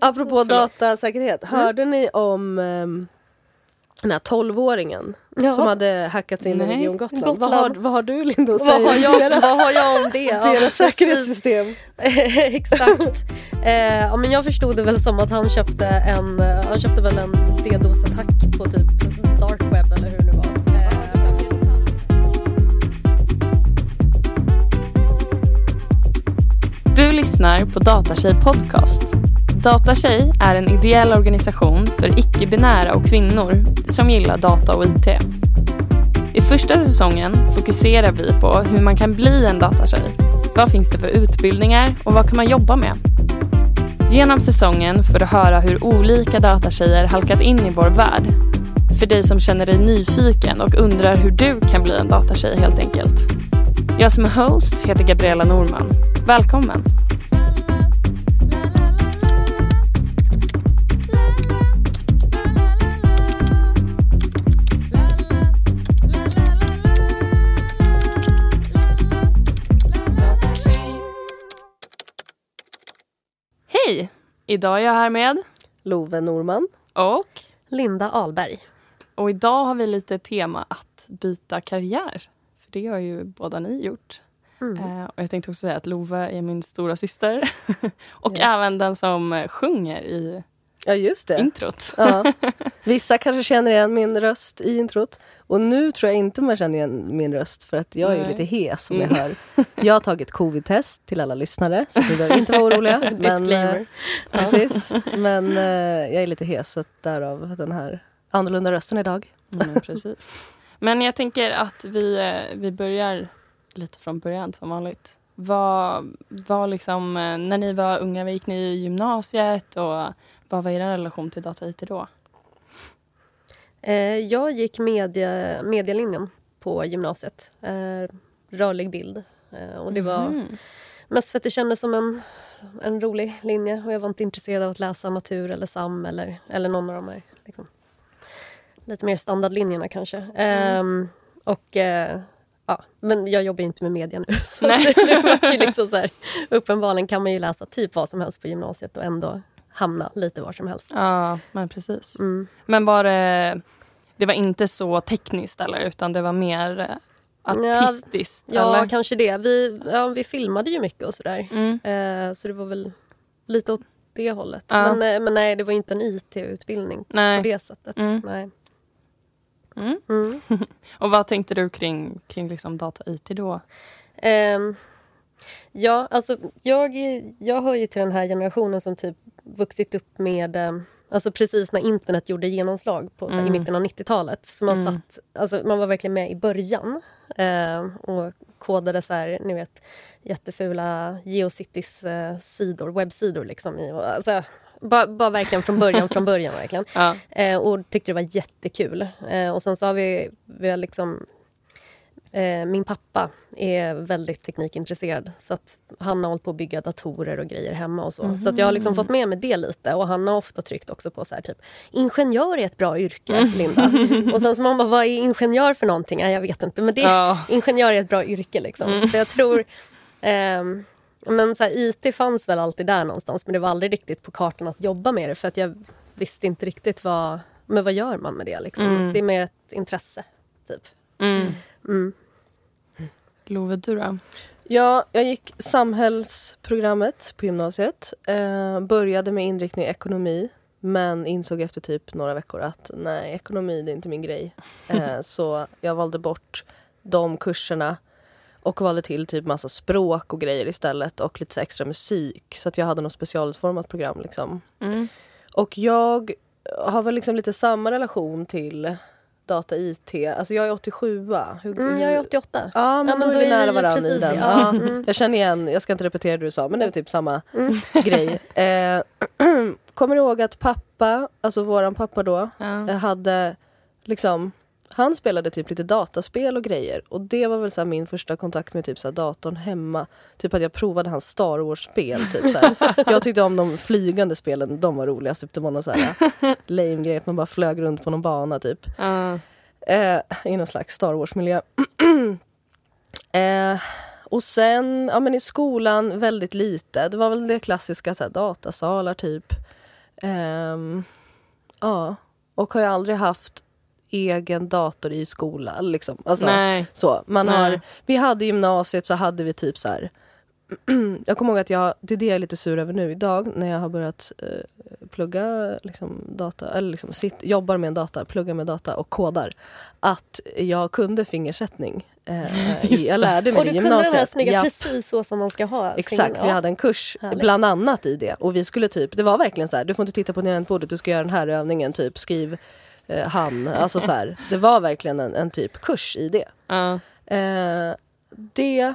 apropå datasäkerhet, hörde ni om ehm, den här 12-åringen Ja. som hade hackat in i Nej. Region Gotland? Gotland. Vad, har, vad har du Linda att Vad säga har, om jag, deras, vad har jag om det? Deras säkerhetssystem? Exakt. Eh, ja, men jag förstod det väl som att han köpte en, eh, han köpte väl en DDoS-attack på typ dark web eller hur det nu var. Eh, Du lyssnar på Datatjej Podcast. Datatjej är en ideell organisation för icke-binära och kvinnor som gillar data och IT. I första säsongen fokuserar vi på hur man kan bli en datatjej. Vad finns det för utbildningar och vad kan man jobba med? Genom säsongen får du höra hur olika datatjejer halkat in i vår värld. För dig som känner dig nyfiken och undrar hur du kan bli en datatjej helt enkelt. Jag som är host heter Gabriella Norman. Välkommen! Hej! Idag är jag här med Love Norman. och Linda Ahlberg. och idag har vi lite tema att byta karriär. För det har ju båda ni gjort. Mm. Eh, och jag tänkte också säga att Love är min stora syster och Yes. även den som sjunger i Ja just det. introt. Ja. Vissa kanske känner igen min röst i introt. Och nu tror jag inte man känner igen min röst för att jag är Nej. lite hes som Mm. jag hör. Jag har tagit covid-test till alla lyssnare så ni behöver inte vara oroliga. men, eh, Disclaimer. precis. Men eh, jag är lite hes så därav den här annorlunda rösten idag. Mm, precis. Men jag tänker att vi, eh, vi börjar lite från början som vanligt. Vad var liksom, när ni var unga, vad gick ni i gymnasiet och vad var er relation till data IT då? Eh, jag gick media, medielinjen på gymnasiet. Eh, rörlig bild. Eh, och det var Mhm. mest för att det kändes som en, en rolig linje och jag var inte intresserad av att läsa natur eller SAM eller, eller någon av de här liksom, lite mer standardlinjerna kanske. Ehm, och eh, ja, men jag jobbar ju inte med media nu så Nej. det, det liksom så här, uppenbarligen kan man ju läsa typ vad som helst på gymnasiet och ändå hamna lite var som helst. Ja, men precis. Mm. Men var det, det var inte så tekniskt eller utan det var mer eh, artistiskt? Ja, eller? kanske det. Vi, ja, vi filmade ju mycket och sådär. Mm. Eh, så det var väl lite åt det hållet. Ja. Men, eh, men nej, det var inte en IT-utbildning på det sättet. Mm. Nej. Mm. Mm. Och vad tänkte du kring, kring liksom data IT då? Ehm, ja, alltså jag, jag hör ju till den här generationen som typ vuxit upp med ehm, Alltså precis när internet gjorde genomslag på, här, i Mm. mitten av 90-talet. Så man, Mm. satt, alltså, man var verkligen med i början ehm, och kodade så här, ni vet, jättefula Geocities eh, sidor, webbsidor. Liksom, i, och, alltså, bara, bara verkligen från början, från början verkligen. Ja. Eh, och tyckte det var jättekul. Eh, och sen så har vi, vi har liksom... Eh, min pappa är väldigt teknikintresserad så att han har hållit på att bygga datorer och grejer hemma och så. Så att jag har liksom fått med mig det lite och han har ofta tryckt också på så här typ Ingenjör är ett bra yrke, Linda. och sen så man bara, vad är ingenjör för någonting? Nej, jag vet inte. Men det, Ja. ingenjör är ett bra yrke liksom. Så jag tror... ehm, men så här, IT fanns väl alltid där någonstans men det var aldrig riktigt på kartan att jobba med det för att jag visste inte riktigt vad, men vad gör man med det. Liksom. Mm. Det är mer ett intresse. Typ. Mm. Mm. Love, du då? Ja, jag gick samhällsprogrammet på gymnasiet. Eh, började med inriktning ekonomi men insåg efter typ några veckor att nej, ekonomi det är inte min grej. Eh, så jag valde bort de kurserna och valde till typ massa språk och grejer istället och lite extra musik. Så att jag hade något specialutformat program liksom. Mm. Och jag har väl liksom lite samma relation till data IT. Alltså jag är 87 Hur, Mm, jag är 88. Ja, men, Ja, men då är vi är nära varandra i precis, den. ja. Ja. Mm. Jag känner igen, jag ska inte repetera det du sa, men det är typ samma Mm. grej. Eh, kommer ihåg att pappa, alltså våran pappa då, eh, hade liksom han spelade typ lite dataspel och grejer och det var väl så min första kontakt med typ så datorn hemma. Typ att jag provade hans Star Wars-spel. Typ så. Jag tyckte om de flygande spelen, de var roligast. Typ det var någon så här lame grej att man bara flög runt på någon bana typ Ja. eh, i någon slags Star Wars-miljö. eh, och sen ja, men i skolan väldigt lite. Det var väl det klassiska, så här, datasalar typ. Ehm, ja, och har jag aldrig haft egen dator i skolan. Liksom. Alltså, Nej. så. Man Nej. har, vi hade i gymnasiet så hade vi typ så här. jag kommer ihåg att jag, det är det jag är lite sur över nu idag när jag har börjat eh, plugga liksom, data, eller liksom sitt, jobbar med en data, pluggar med data och kodar. Att jag kunde fingersättning. Eh, i, jag lärde mig Och det du i kunde de här gymnasiet. snygga Japp. precis så som man ska ha. Exakt, vi Ja. hade en kurs Härligt. bland annat i det. Och vi skulle typ, det var verkligen så här, du får inte titta på tangentbordet, du ska göra den här övningen, typ skriv eh, han. Alltså så här, det var verkligen en, en typ kurs i det. Ja. Eh, det,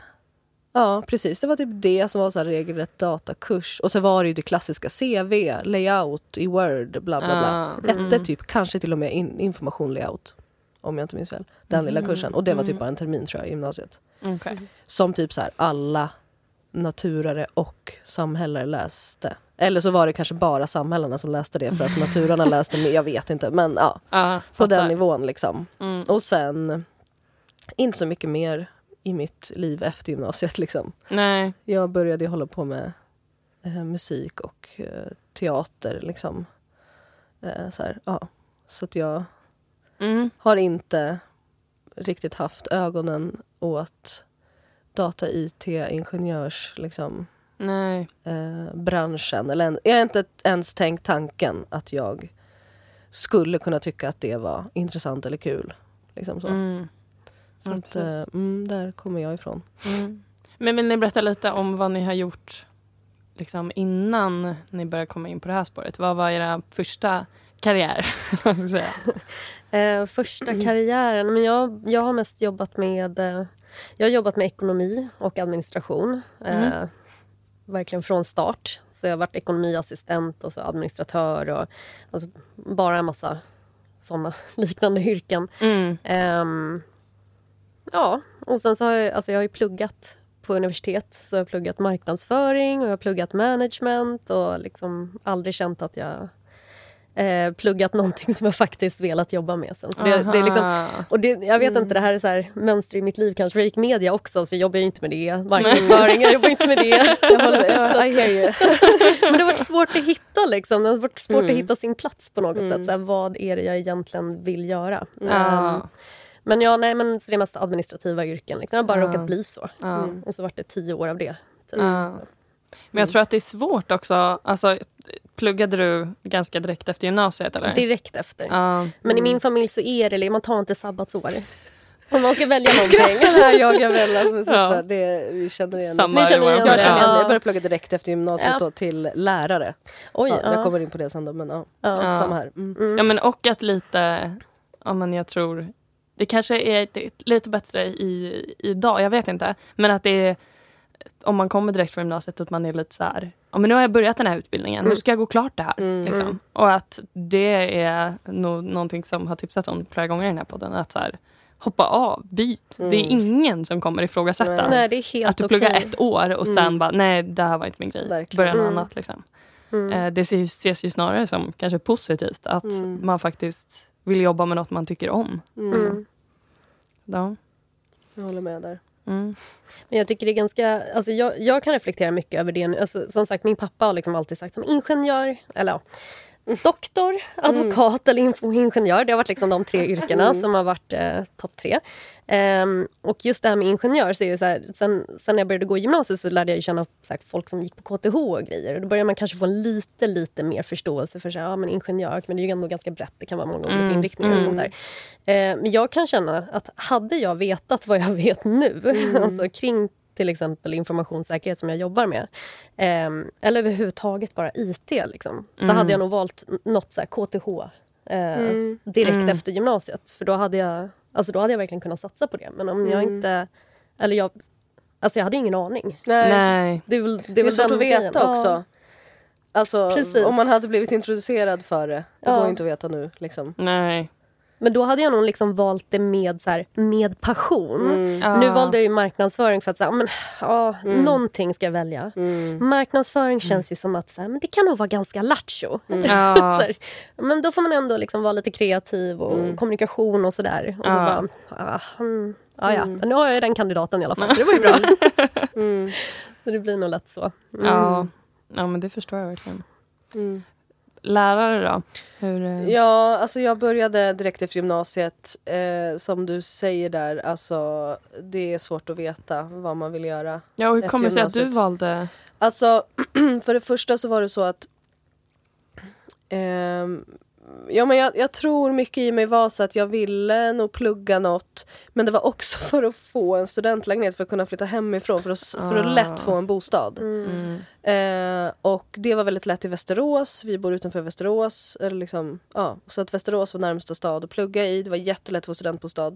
ja precis, det var typ det som var så här regelrätt datakurs. Och så var det ju det klassiska CV, layout i Word, bla bla bla. Ja. Hette typ kanske till och med in, information layout. Om jag inte minns fel. Den lilla kursen. Och det var typ bara en termin tror jag i gymnasiet. Okej. Som typ så här alla naturare och samhällare läste. Eller så var det kanske bara samhällena som läste det för att naturarna läste mer, jag vet inte. Men ja, Ja, på den nivån liksom. Mm. Och sen inte så mycket mer i mitt liv efter gymnasiet liksom. Nej. Jag började hålla på med eh, musik och eh, teater liksom. Eh, så här, ja. Så att jag Mm. har inte riktigt haft ögonen åt data, IT, ingenjörs liksom, eh, branschen. Eller en, jag har inte ens tänkt tanken att jag skulle kunna tycka att det var intressant eller kul. Liksom så. Mm. så Ja, att, eh, mm, där kommer jag ifrån. Mm. Men vill ni berätta lite om vad ni har gjort liksom, innan ni började komma in på det här spåret? Vad var era första karriär? Eh, första karriären? Men jag, jag har mest jobbat med eh, jag har jobbat med ekonomi och administration. Eh, Mm. Verkligen från start. Så jag har varit ekonomiassistent och så administratör och alltså bara en massa såna liknande yrken. Mm. Ehm, ja, och sen så har jag, alltså jag har pluggat på universitet. Så jag har pluggat marknadsföring och jag har pluggat management och liksom aldrig känt att jag eh, pluggat någonting som jag faktiskt velat jobba med sen. Så det, det är liksom, och det, jag vet inte, det här är så här mönster i mitt liv kanske. Jag gick media också så jag jobbar ju inte med det. Marknadsföring, jag jobbar inte med det. Jag håller med. I hear you. Men det har varit svårt att hitta liksom. Det har varit svårt Mm. att hitta sin plats på något sätt. Så här, vad är det jag egentligen vill göra? Ja. men ja, nej, men så det är mest administrativa yrken. Liksom. Det har bara Ja. råkat bli så. Mm. Och så vart det tio år av det. Typ. Men jag tror att det är svårt också. Alltså, pluggade du ganska direkt efter gymnasiet? Eller? Direkt efter. Ja. Men i min familj så är det, man tar inte sabbatsår. Om man ska välja någonting. Skrattar här jag Gabriella som är Ja. Det, vi känner igen Samma Ni känner igen Jag känner igen det. Ja. Jag började plugga direkt efter gymnasiet Ja. då, till lärare. Oj, Ja, ja. Jag kommer in på det sen då, men ja. Samma här. Mm. Ja, men och att lite, ja, men jag tror, det kanske är lite bättre i, idag, jag vet inte. Men att det är, om man kommer direkt från gymnasiet, att man är lite så här, ja men nu har jag börjat den här utbildningen, nu ska jag gå klart det här. Mm. Liksom. Och att det är nog någonting som har tipsats om flera gånger i den här podden, att så här, hoppa av, byt. Det är Mm. ingen som kommer ifrågasätta. Nej, det är helt Att du pluggar okej. ett år och sen Mm. bara, nej det här var inte min grej. Verkligen. Börja något Mm. annat. Liksom. Mm. Eh, det ses, ses ju snarare som kanske positivt att Mm. man faktiskt vill jobba med något man tycker om. Mm. Mm. Ja. Jag håller med där. Mm. Men jag tycker det är ganska... Alltså jag, jag kan reflektera mycket över det nu. Alltså, som sagt, min pappa har liksom alltid sagt som ingenjör, eller ja, doktor, advokat eller info- ingenjör. Det har varit liksom de tre yrkena som har varit eh, topp tre. Ehm, och just det här med ingenjör, så är det så här, sen, sen när jag började gå i gymnasiet så lärde jag känna så här, folk som gick på KTH och grejer. Och då börjar man kanske få en lite, lite mer förståelse för så här, ja, men ingenjör, men det är ju ändå ganska brett, det kan vara många olika Mm, inriktningar och mm. sånt där. Eh, men jag kan känna att hade jag vetat vad jag vet nu, alltså kring till exempel informationssäkerhet som jag jobbar med, eh, eller överhuvudtaget bara IT, liksom, så Mm. hade jag nog valt något så här KTH eh, Mm. direkt Mm. efter gymnasiet. För då hade, jag, alltså då hade jag verkligen kunnat satsa på det. Men om jag Mm. inte... Eller jag, alltså jag hade ingen aning. Nej. Nej. Det är väl, det är Det är svårt att veta grejen. Ja. också. Alltså, Precis. om man hade blivit introducerad för det. Det Ja. går ju inte att veta nu. Liksom. Nej. Men då hade jag nog liksom valt det med, så här, med passion. Mm. Ja. Nu valde jag ju marknadsföring för att säga, men, ja, Mm. någonting ska jag välja. Marknadsföring känns ju som att så här, men det kan nog vara ganska lattjo. Mm. Ja. så här, men då får man ändå liksom vara lite kreativ och kommunikation och sådär. Och så Ja. bara, ah, mm, ah, ja, men nu har jag den kandidaten i alla fall, så det var ju bra. Mm. så det blir nog lätt så. Mm. Ja. ja, men det förstår jag verkligen. Mm. Lärare då? Hur, eh, Ja, alltså jag började direkt efter gymnasiet. Eh, som du säger där, alltså det är svårt att veta vad man vill göra. ja, och hur kommer det sig att du valde... Alltså, för det första så var det så att ehm, Ja, men jag, jag tror mycket i mig var så att jag ville nog plugga något men det var också för att få en studentlägenhet för att kunna flytta hemifrån för att, s- för att Ah. lätt få en bostad. Mm. Eh, och det var väldigt lätt i Västerås, vi bor utanför Västerås. Eller liksom, ja, så att Västerås var närmsta stad att plugga i, det var jättelätt att få studentbostad.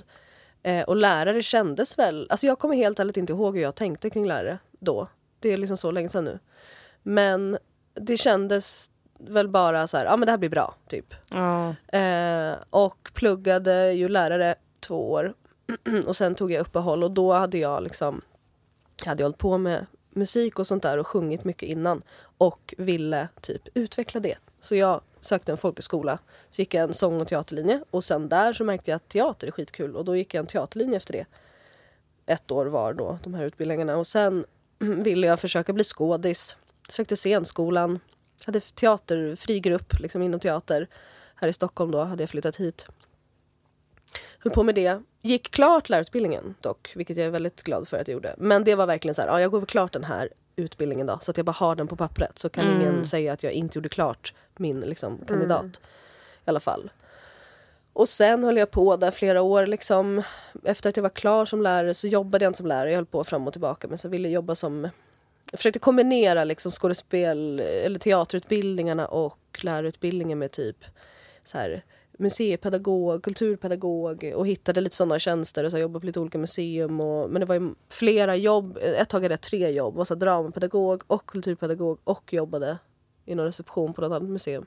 Eh, och lärare kändes väl, alltså jag kommer helt ärligt inte ihåg hur jag tänkte kring lärare då. Det är liksom så länge sedan nu. Men det kändes väl bara så här, ja men det här blir bra, typ. Ja. Eh, och pluggade ju lärare två år. och sen tog jag uppehåll och då hade jag liksom jag hade hållit på med musik och sånt där och sjungit mycket innan och ville typ utveckla det. Så jag sökte en folkhögskola. Så gick jag en sång och teaterlinje och sen där så märkte jag att teater är skitkul och då gick jag en teaterlinje efter det. Ett år var då de här utbildningarna och sen ville jag försöka bli skådis. Sökte scenskolan, hade teaterfri grupp liksom inom teater. Här i Stockholm då hade jag flyttat hit. Höll på med det. Gick klart lärarutbildningen dock, vilket jag är väldigt glad för att jag gjorde. Men det var verkligen så här, ja, jag går klart den här utbildningen då, så att jag bara har den på pappret. Så kan Mm. ingen säga att jag inte gjorde klart min liksom, kandidat. I alla fall. Och sen höll jag på där flera år. Liksom. Efter att jag var klar som lärare så jobbade jag inte som lärare. Jag höll på fram och tillbaka. Men så ville jag jobba som... Jag försökte kombinera liksom skådespel eller teaterutbildningarna och lärarutbildningen med typ så här, museipedagog, kulturpedagog och hittade lite sådana tjänster och så jobbade på lite olika museum. Och, men det var flera jobb. Ett tag hade jag tre jobb. Var så här, dramapedagog och kulturpedagog och jobbade i någon reception på något annat museum.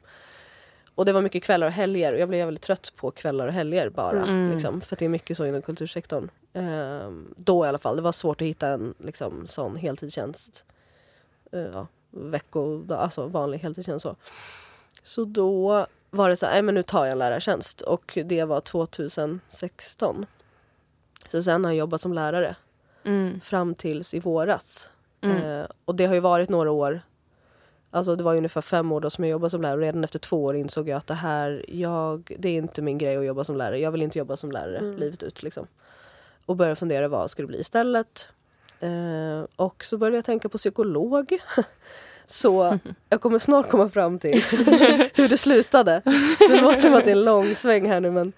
Och det var mycket kvällar och helger och jag blev väldigt trött på kvällar och helger bara. Mm. Liksom, för att det är mycket så inom kultursektorn. Ehm, då i alla fall. Det var svårt att hitta en liksom, sån heltidstjänst. Uh, ja, vecko, alltså vanlig heltidstjänst så. Så då var det så här, men nu tar jag en lärartjänst och det var 2016. Så sen har jag jobbat som lärare Mm. fram tills i våras. Mm. Eh, och det har ju varit några år. Alltså det var ju ungefär fem år då som jag jobbade som lärare och redan efter två år insåg jag att det här, jag, det är inte min grej att jobba som lärare. Jag vill inte jobba som lärare Mm. livet ut liksom. Och började fundera vad ska det bli istället. Eh, och så började jag tänka på psykolog. Så jag kommer snart komma fram till hur det slutade. Det låter som att det är en lång sväng här nu men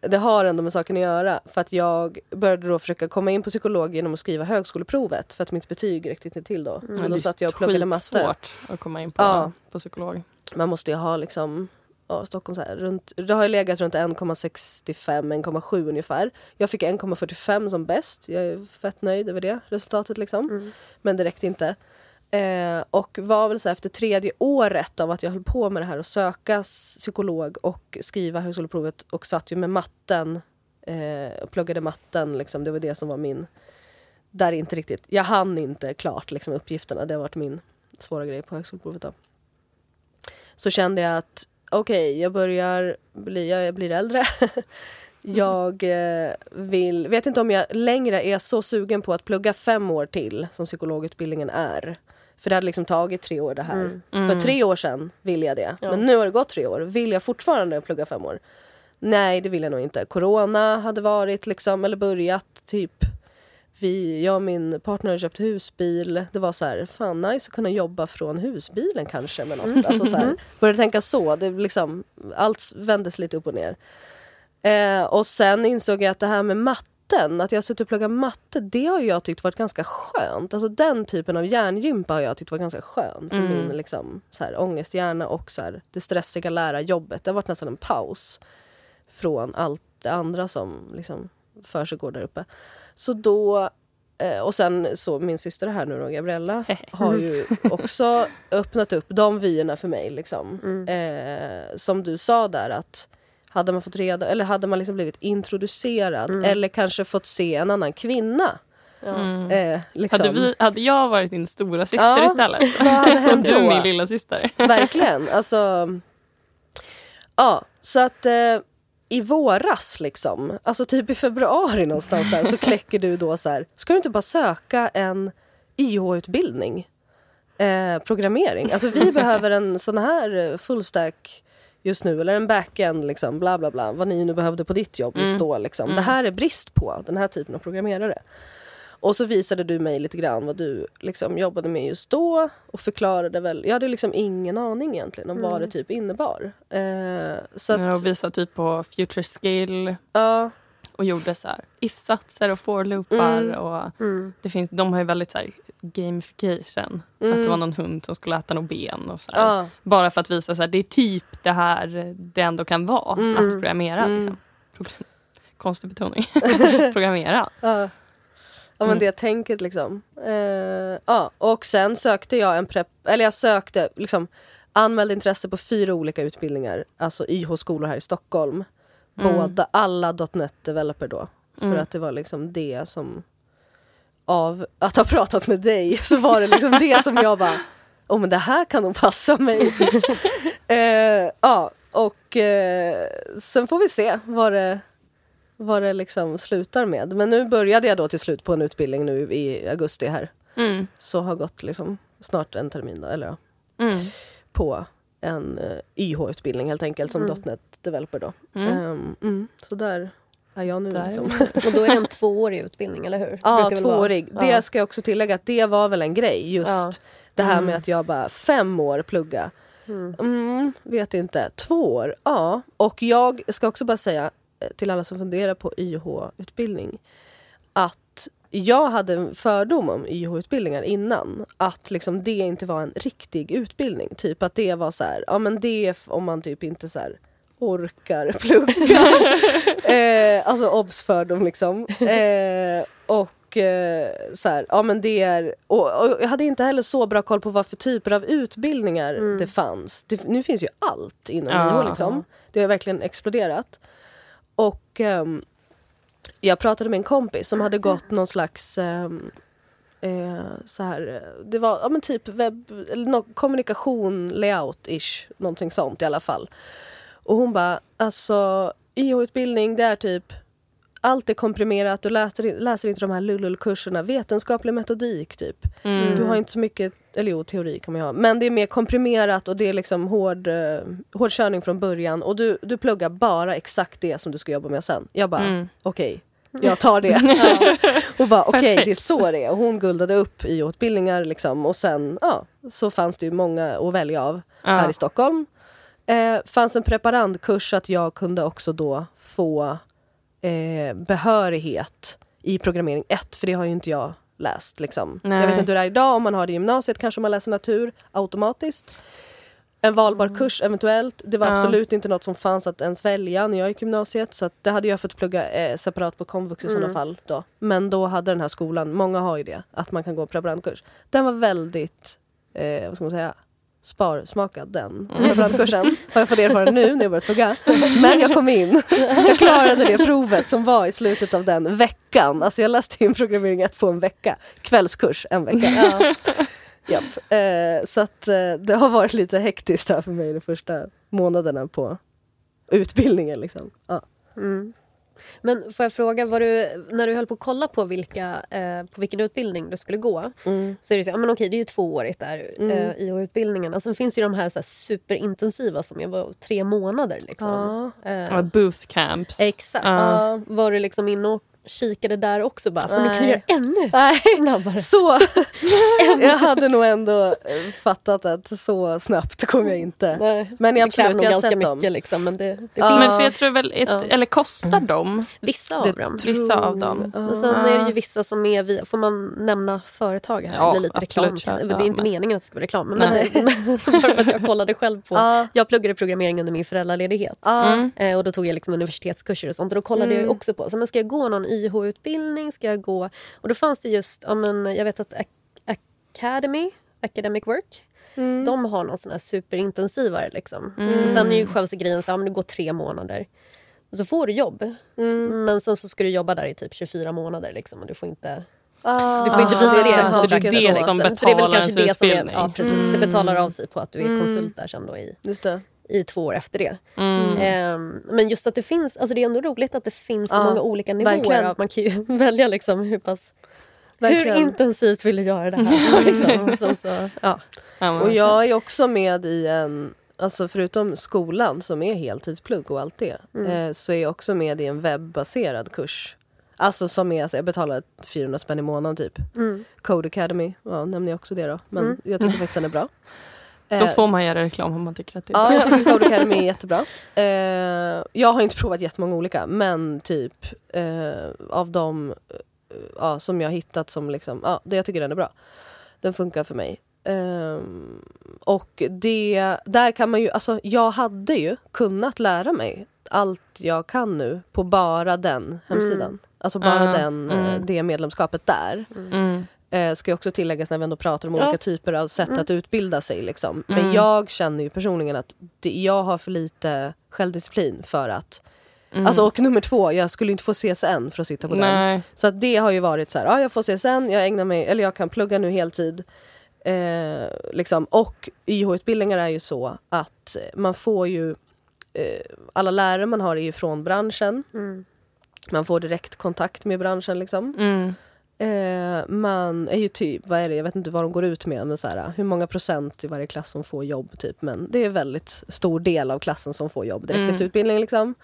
det har ändå med saken att göra. För att jag började då försöka komma in på psykolog genom att skriva högskoleprovet för att mitt betyg räckte inte till då. Så Men då det är satt jag och pluggade matte. skitsvårt att komma in på, Ja. på psykolog. Man måste ju ha liksom ja, Stockholm så här, runt, det har ju legat runt 1,65-1,7 ungefär. Jag fick 1,45 som bäst. Jag är fett nöjd över det resultatet liksom. Mm. Men det räckte inte. Eh, och var väl så här, efter tredje året av att jag höll på med det här och söka psykolog och skriva högskoleprovet och satt ju med matten eh, och pluggade matten. Liksom, det var det som var min... Där inte riktigt, jag hann inte klart liksom, uppgifterna. Det har varit min svåra grej på högskoleprovet. Då. Så kände jag att okej, jag börjar bli, jag blir äldre. jag eh, vill, vet inte om jag längre är så sugen på att plugga fem år till som psykologutbildningen är. För det hade liksom tagit tre år det här. Mm. Mm. För tre år sedan ville jag det. Ja. Men nu har det gått tre år. Vill jag fortfarande plugga fem år? Nej, det vill jag nog inte. Corona hade varit liksom, eller börjat typ. Vi, jag och min partner hade köpt husbil. Det var så här, fan nice att kunna jobba från husbilen kanske med något. Alltså så här, började tänka så. Det liksom, allt vändes lite upp och ner. Eh, och sen insåg jag att det här med matten, att jag suttit och pluggat matte, det har jag tyckt varit ganska skönt. Alltså den typen av hjärngympa har jag tyckt varit ganska skön för Mm. min liksom, så här, ångesthjärna och så här, det stressiga lärarjobbet. Det har varit nästan en paus från allt det andra som liksom, försiggår där uppe. Så då eh, och sen så min syster här nu då, Gabriella, har ju också öppnat upp de vyerna för mig. Liksom. Mm. Eh, som du sa där att hade man fått reda eller hade man liksom blivit introducerad eller kanske fått se en annan kvinna. Mm. Eh, liksom. Hade, vi, hade jag varit din stora syster Ja, istället? vad hade Och hänt du då? min lilla syster. Verkligen. Alltså, ja, så att eh, i våras liksom, alltså typ i februari någonstans där så kläcker du då så här, ska du inte bara söka en YH-utbildning? Eh, programmering. Alltså vi behöver en sån här eh, full stack just nu, eller en backend liksom, bla bla bla, vad ni nu behövde på ditt jobb just då liksom. Det här är brist på, den här typen av programmerare. Och så visade du mig lite grann vad du liksom jobbade med just då och förklarade väl, jag hade liksom ingen aning egentligen om vad det typ innebar. Eh, så att, Jag visade typ på future skill ja, och gjorde så här if-satser och for-loopar. Mm. Och Mm. det finns, de har ju väldigt så här gamification. Att det var någon hund som skulle äta något ben. Och så ja, Bara för att visa att det är typ det här det ändå kan vara Mm. att programmera. Mm. Liksom. Konstig betoning. programmera. ja. Ja men Mm. det tänket liksom. Eh, ja, och sen sökte jag en prepp, eller jag sökte liksom anmälde intresse på fyra olika utbildningar, alltså YH-skolor här i Stockholm. Mm. Båda, alla .NET Developer då. För Mm. att det var liksom det som av att ha pratat med dig så var det liksom det som jag bara oh, men det här kan nog passa mig. Eh, ja, och eh, sen får vi se vad det, vad det liksom slutar med. Men nu började jag då till slut på en utbildning nu i augusti här. Mm. Så har gått liksom snart en termin då, eller ja, Mm. på en uh, YH-utbildning helt enkelt som Mm. .NET Developer då. Mm. Mm, så där är jag nu Där. liksom. Och då är det en tvåårig utbildning, eller hur? Ja, tvåårig. Det Ja. ska jag också tillägga att det var väl en grej. Just Ja. det här med Mm. att jag bara fem år plugga. Mm. Mm, vet inte. Två år? Ja. Och jag ska också bara säga eh, till alla som funderar på YH-utbildning att jag hade en fördom om YH-utbildningar innan. Att liksom det inte var en riktig utbildning. Typ att det var så här, ja men det är om man typ inte så här orkar plugga. eh, alltså obs fördom liksom. Eh, och eh, så här, ja men det är, och, och jag hade inte heller så bra koll på vad för typer av utbildningar Mm. det fanns. Det, nu finns ju allt inom Ja. YH liksom. Det har verkligen exploderat. Och um, jag pratade med en kompis som hade gått någon slags um, eh, så här, det var ja, men typ webb, eller no, kommunikation, layout-ish, någonting sånt i alla fall. Och hon bara, alltså YH-utbildning det är typ allt är komprimerat, du läser, läser inte de här lullul-kurserna, vetenskaplig metodik typ. Mm. Du har inte så mycket, eller jo teori kan man ha, men det är mer komprimerat och det är liksom hård, eh, hård körning från början och du, du pluggar bara exakt det som du ska jobba med sen. Jag bara, Mm. okej, jag tar det. Hon bara, okej Perfekt. det är så det är. Och hon guldade upp i utbildningar liksom och sen ja, så fanns det ju många att välja av här Ja. i Stockholm. Eh, fanns en preparandkurs att jag kunde också då få eh, behörighet i programmering 1 för det har ju inte jag läst. Liksom. Jag vet inte hur det är idag, om man har det i gymnasiet kanske man läser natur automatiskt. En valbar kurs eventuellt. Det var Ja. absolut inte något som fanns att ens välja när jag gick gymnasiet. Så det hade jag fått plugga eh, separat på komvux i sådana Mm. fall. Då. Men då hade den här skolan, många har ju det, att man kan gå preparandkurs. Den var väldigt, eh, vad ska man säga, sparsmakad den preparandkursen. Har jag fått erfara nu när jag börjat plugga. Men jag kom in. Jag klarade det provet som var i slutet av den veckan. Alltså jag läste in programmering 1 på en vecka. Kvällskurs en vecka. Ja. Japp. Eh, så att eh, det har varit lite hektiskt här för mig de första månaderna på utbildningen. Liksom. Ja. Mm. Men får jag fråga, var du, när du höll på att kolla på, vilka, eh, på vilken utbildning du skulle gå Mm. så är det så, ja, men okej, det är ju tvåårigt där, Mm. eh, IH-utbildningarna. Sen finns det ju de här, så här superintensiva som är var tre månader. Liksom. Ja. Eh, Ja, booth camps. Exakt. Ja. Var du liksom inne och kikade där också? Bara, för ni kan Nej. göra ännu Nej, snabbare. så. jag hade nog ändå eh, fattat att så snabbt kom jag inte. Nej, Men jag absolut, jag har sett mycket. dem. Liksom, men det, det Ja. finns Men för jag tror väl, ett, Ja. eller kostar de? vissa av Det dem. Vissa av dem. Ja. Men sen är det ju vissa som är via, får man nämna företag här? Ja, eller lite reklam? kör. det är Ja, inte men- meningen att det ska vara reklam. Men bara för att jag kollade själv på. Ja. Jag pluggade programmering under min föräldraledighet. Ja. Mm. Eh, och då tog jag liksom universitetskurser och sånt. Och då kollade Mm. jag också på, så, men ska jag gå någon YH-utbildning? Ska jag gå... Och då fanns det just, ja, men, jag vet att Ac- Academy, Academic Work, De har någon sån här superintensivare. Liksom. Mm. Sen är ju själva grejen så här, men det går tre månader. Och så får du jobb. Mm. Men sen så ska du jobba där i typ 24 månader. Liksom, och du får inte Ah, du får inte Ah, byta det så det är det som Så det är väl betalar kanske ens det som är, utbildning. ja, precis, Det betalar av sig på att du är konsult där sen då i, det. I två år efter det. Mm. Ehm, men just att det finns, alltså det är ändå roligt att det finns så Ja, många olika nivåer. verkligen. Att man kan ju välja liksom hur pass Verkligen. hur intensivt vill du göra det här? liksom. Och sen så, ja. Och jag är också med i en, alltså förutom skolan som är heltidsplugg och allt det, eh, så är jag också med i en webbaserad kurs. Alltså som är, alltså jag betalar 400 spänn i månaden typ. Mm. Code Academy, ja, nämner jag också det då. Men jag tycker faktiskt den är bra. Då Eh, får man göra reklam om man tycker att det är Ja, bra. jag tycker Code Academy är jättebra. Eh, jag har inte provat jättemånga olika, men typ eh, av de ja, som jag har hittat som liksom, ja, det, jag tycker den är bra. Den funkar för mig. Ehm, och det, där kan man ju, alltså jag hade ju kunnat lära mig allt jag kan nu på bara den hemsidan. Alltså bara Ah, den, mm. det medlemskapet där. Mm. Eh, ska också tilläggas när vi ändå pratar om Ja. olika typer av sätt Mm. att utbilda sig. Liksom. Men Mm. jag känner ju personligen att det, jag har för lite självdisciplin för att... Mm. Alltså, och nummer två, jag skulle inte få CSN för att sitta på den. Nej. Så att det har ju varit så här, ja jag får CSN, jag ägnar mig, eller jag kan plugga nu heltid. Eh, liksom. Och YH-utbildningar är ju så att man får ju, eh, alla lärare man har är ju från branschen. Mm. Man får direkt kontakt med branschen liksom. Mm. Eh, man är ju typ, vad är det, jag vet inte vad de går ut med, men så här, hur många procent i varje klass som får jobb typ. Men det är en väldigt stor del av klassen som får jobb direkt Mm. efter utbildning liksom.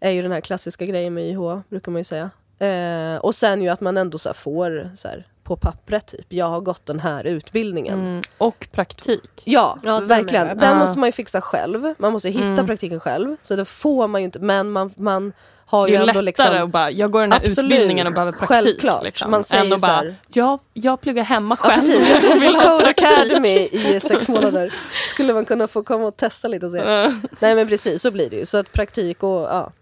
Är ju den här klassiska grejen med YH, brukar man ju säga. Eh, och sen ju att man ändå så här får så här, på pappret typ, jag har gått den här utbildningen. Mm. Och praktik. Ja, Ja, verkligen. Den måste man ju fixa själv. Man måste hitta Mm. praktiken själv. Så det får man ju inte, men man, man har Det ju är ändå lättare liksom... att bara, jag går den här Absolut. utbildningen och behöver praktik. Självklart. Liksom. Man säger Än att så bara, här- jag, jag pluggar hemma Ja, själv. precis, jag vill på ha Code. Academy i sex månader. Skulle man kunna få komma och testa lite och se. Nej men precis, så blir det ju. Så att praktik och ja,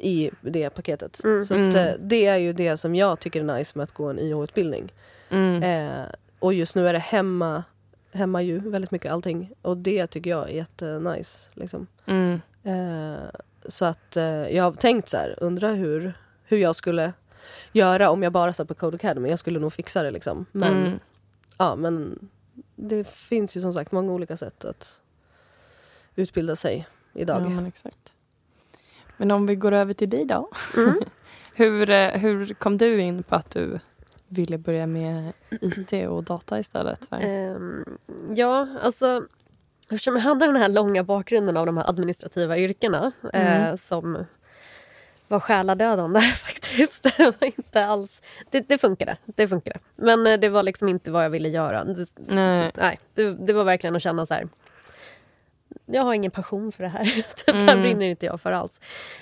i det paketet. Mm. Så att, Mm. eh, det är ju det som jag tycker är nice med att gå en YH-utbildning. Mm. Eh, och just nu är det hemma, hemma ju väldigt mycket allting. Och det tycker jag är jättenice. Liksom. Mm. Eh, så att eh, jag har tänkt så här, undrar hur, hur jag skulle göra om jag bara satt på Code Academy. Jag skulle nog fixa det liksom. Men, Mm. ja, men det finns ju som sagt många olika sätt att utbilda sig idag. Ja, men exakt. Men om vi går över till dig då. Mm. hur, eh, hur kom du in på att du ville börja med IT och data istället? För? Ehm, ja, alltså eftersom jag hade den här långa bakgrunden av de här administrativa yrkena Mm. eh, som var själadödande faktiskt. Det, var inte alls, det, det funkade, det funkade. Men eh, det var liksom inte vad jag ville göra. Det, Nej. nej, det, det var verkligen att känna så här. Jag har ingen passion för det här. typ, Det här Mm. brinner inte jag för alls.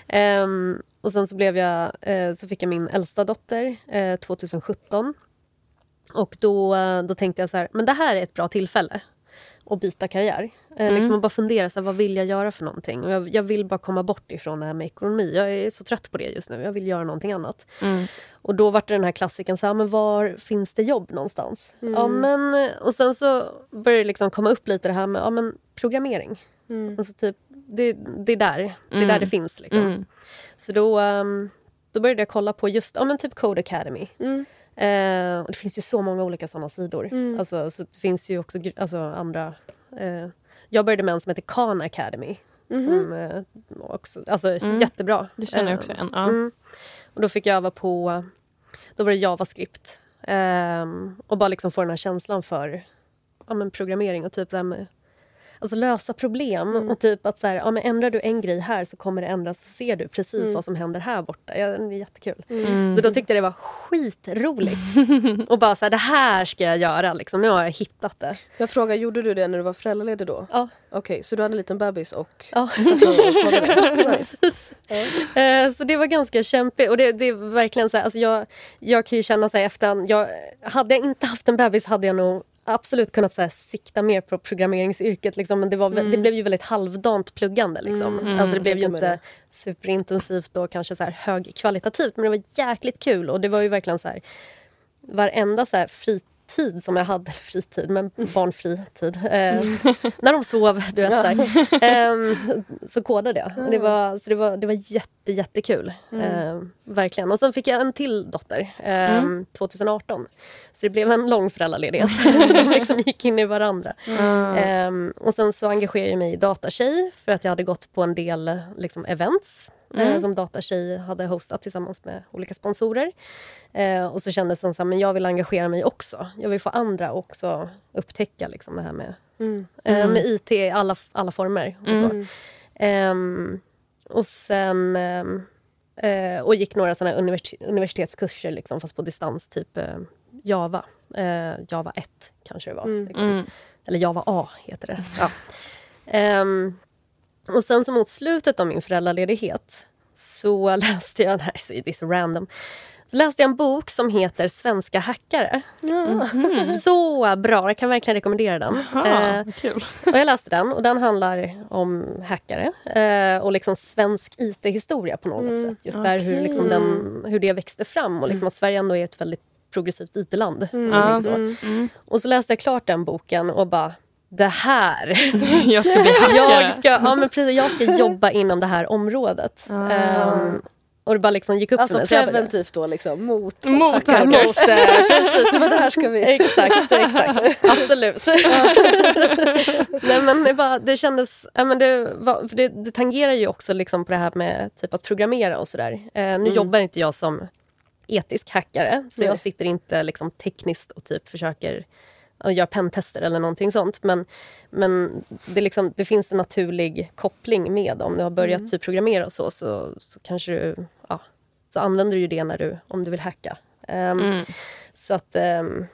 Ehm, och sen så, blev jag, eh, så fick jag min äldsta dotter eh, 2017. Och då, eh, då tänkte jag så här, men det här är ett bra tillfälle att byta karriär. Eh, Mm. liksom att bara fundera, så här, vad vill jag göra för någonting? Och jag, jag vill bara komma bort ifrån det här med ekonomi. Jag är så trött på det just nu. Jag vill göra någonting annat. Mm. Och då var det den här klassiken, så här, men var finns det jobb någonstans? Ja, men, och sen så började det liksom komma upp lite det här med ja, men programmering. Mm. Alltså typ, det, det är där det, är Mm. där det finns. Liksom. Mm. Så då, ehm, då började jag kolla på just ja, men typ Code Academy. Mm. Eh, och det finns ju så många olika såna sidor. Mm. Alltså, så det finns ju också alltså, andra... Eh, jag började med en som heter Khan Academy. Som, eh, också, alltså, Mm. Jättebra. Det känner jag Eh, också igen. Ja. Mm. Och då fick jag öva på, då var det JavaScript. Ehm, och bara liksom få den här känslan för ja, men programmering och typ det här med Alltså lösa problem och typ att så här, ja, men ändrar du en grej här så kommer det ändras så ser du precis vad som händer här borta. Ja, det är jättekul. Mm. Så då tyckte jag det var skitroligt. och bara så här, det här ska jag göra liksom. Nu har jag hittat det. Jag frågar, gjorde du det när du var föräldraledig då? Ja. Okej, så du hade en liten bebis och Ja. satt och kollade? Precis. Eh, Så det var ganska kämpigt. Och det, det är verkligen så här, alltså jag, jag kan ju känna så här efterhand, jag, hade jag inte haft en bebis hade jag nog absolut kunnat så här, sikta mer på programmeringsyrket. Liksom. Men det, var, vä- det blev ju väldigt halvdant pluggande. Liksom. Mm, alltså det blev ju inte superintensivt och kanske så här högkvalitativt men det var jäkligt kul. Och det var ju verkligen så här, varenda så här tid som jag hade, fritid, men barnfri tid. Eh, när de sov, du vet. Så. Eh, så kodade jag. Och det var, så det var, det var jätte, jättekul. Eh, verkligen. Och sen fick jag en till dotter eh, 2018. Så det blev en lång föräldraledighet. de liksom gick in i varandra. Eh, och sen så engagerade jag mig i Datatjej för att jag hade gått på en del liksom, events eh, som Datatjej hade hostat tillsammans med olika sponsorer. Eh, och så kändes det som att jag vill engagera mig också. Jag vill få andra också upptäcka liksom, det här med, eh, med IT i alla, alla former. Och, så. Ehm, och sen... och gick några såna univers universitetskurser liksom, fast på distans, typ Java. Java 1 kanske det var. Liksom. Eller Java A heter det. Ja. Ehm, och sen så mot slutet av min föräldraledighet så läste jag, det här är så random, så läste jag en bok som heter Svenska hackare. Så bra, jag kan verkligen rekommendera den. Eh, Ah, kul. och jag läste den och den handlar om hackare eh, och liksom svensk IT-historia på något sätt. Just där hur, liksom den, hur det växte fram och liksom att Sverige ändå är ett väldigt progressivt IT-land. Ja. Så. Och så läste jag klart den boken och bara det här. Jag ska bli hackare. Jag ska, ja, men precis, jag ska jobba inom det här området. Ehm, och det bara liksom gick upp för Alltså mig. Så jag bara- preventivt då liksom mot Mot hackers. Mot, eh, precis. Det var det här ska vi... Exakt, exakt. Absolut. Nej, men det, bara, det kändes... Ja, men det, var, för det, det tangerar ju också liksom på det här med typ att programmera och sådär. Eh, nu jobbar inte jag som etisk hackare, så Nej. jag sitter inte liksom tekniskt och typ försöker ja, göra pentester eller någonting sånt. Men, men det, liksom, det finns en naturlig koppling med om du har börjat typ programmera och så, så, så kanske du... Ja, så använder du ju det när du, om du vill hacka. Ehm, Så att ehm,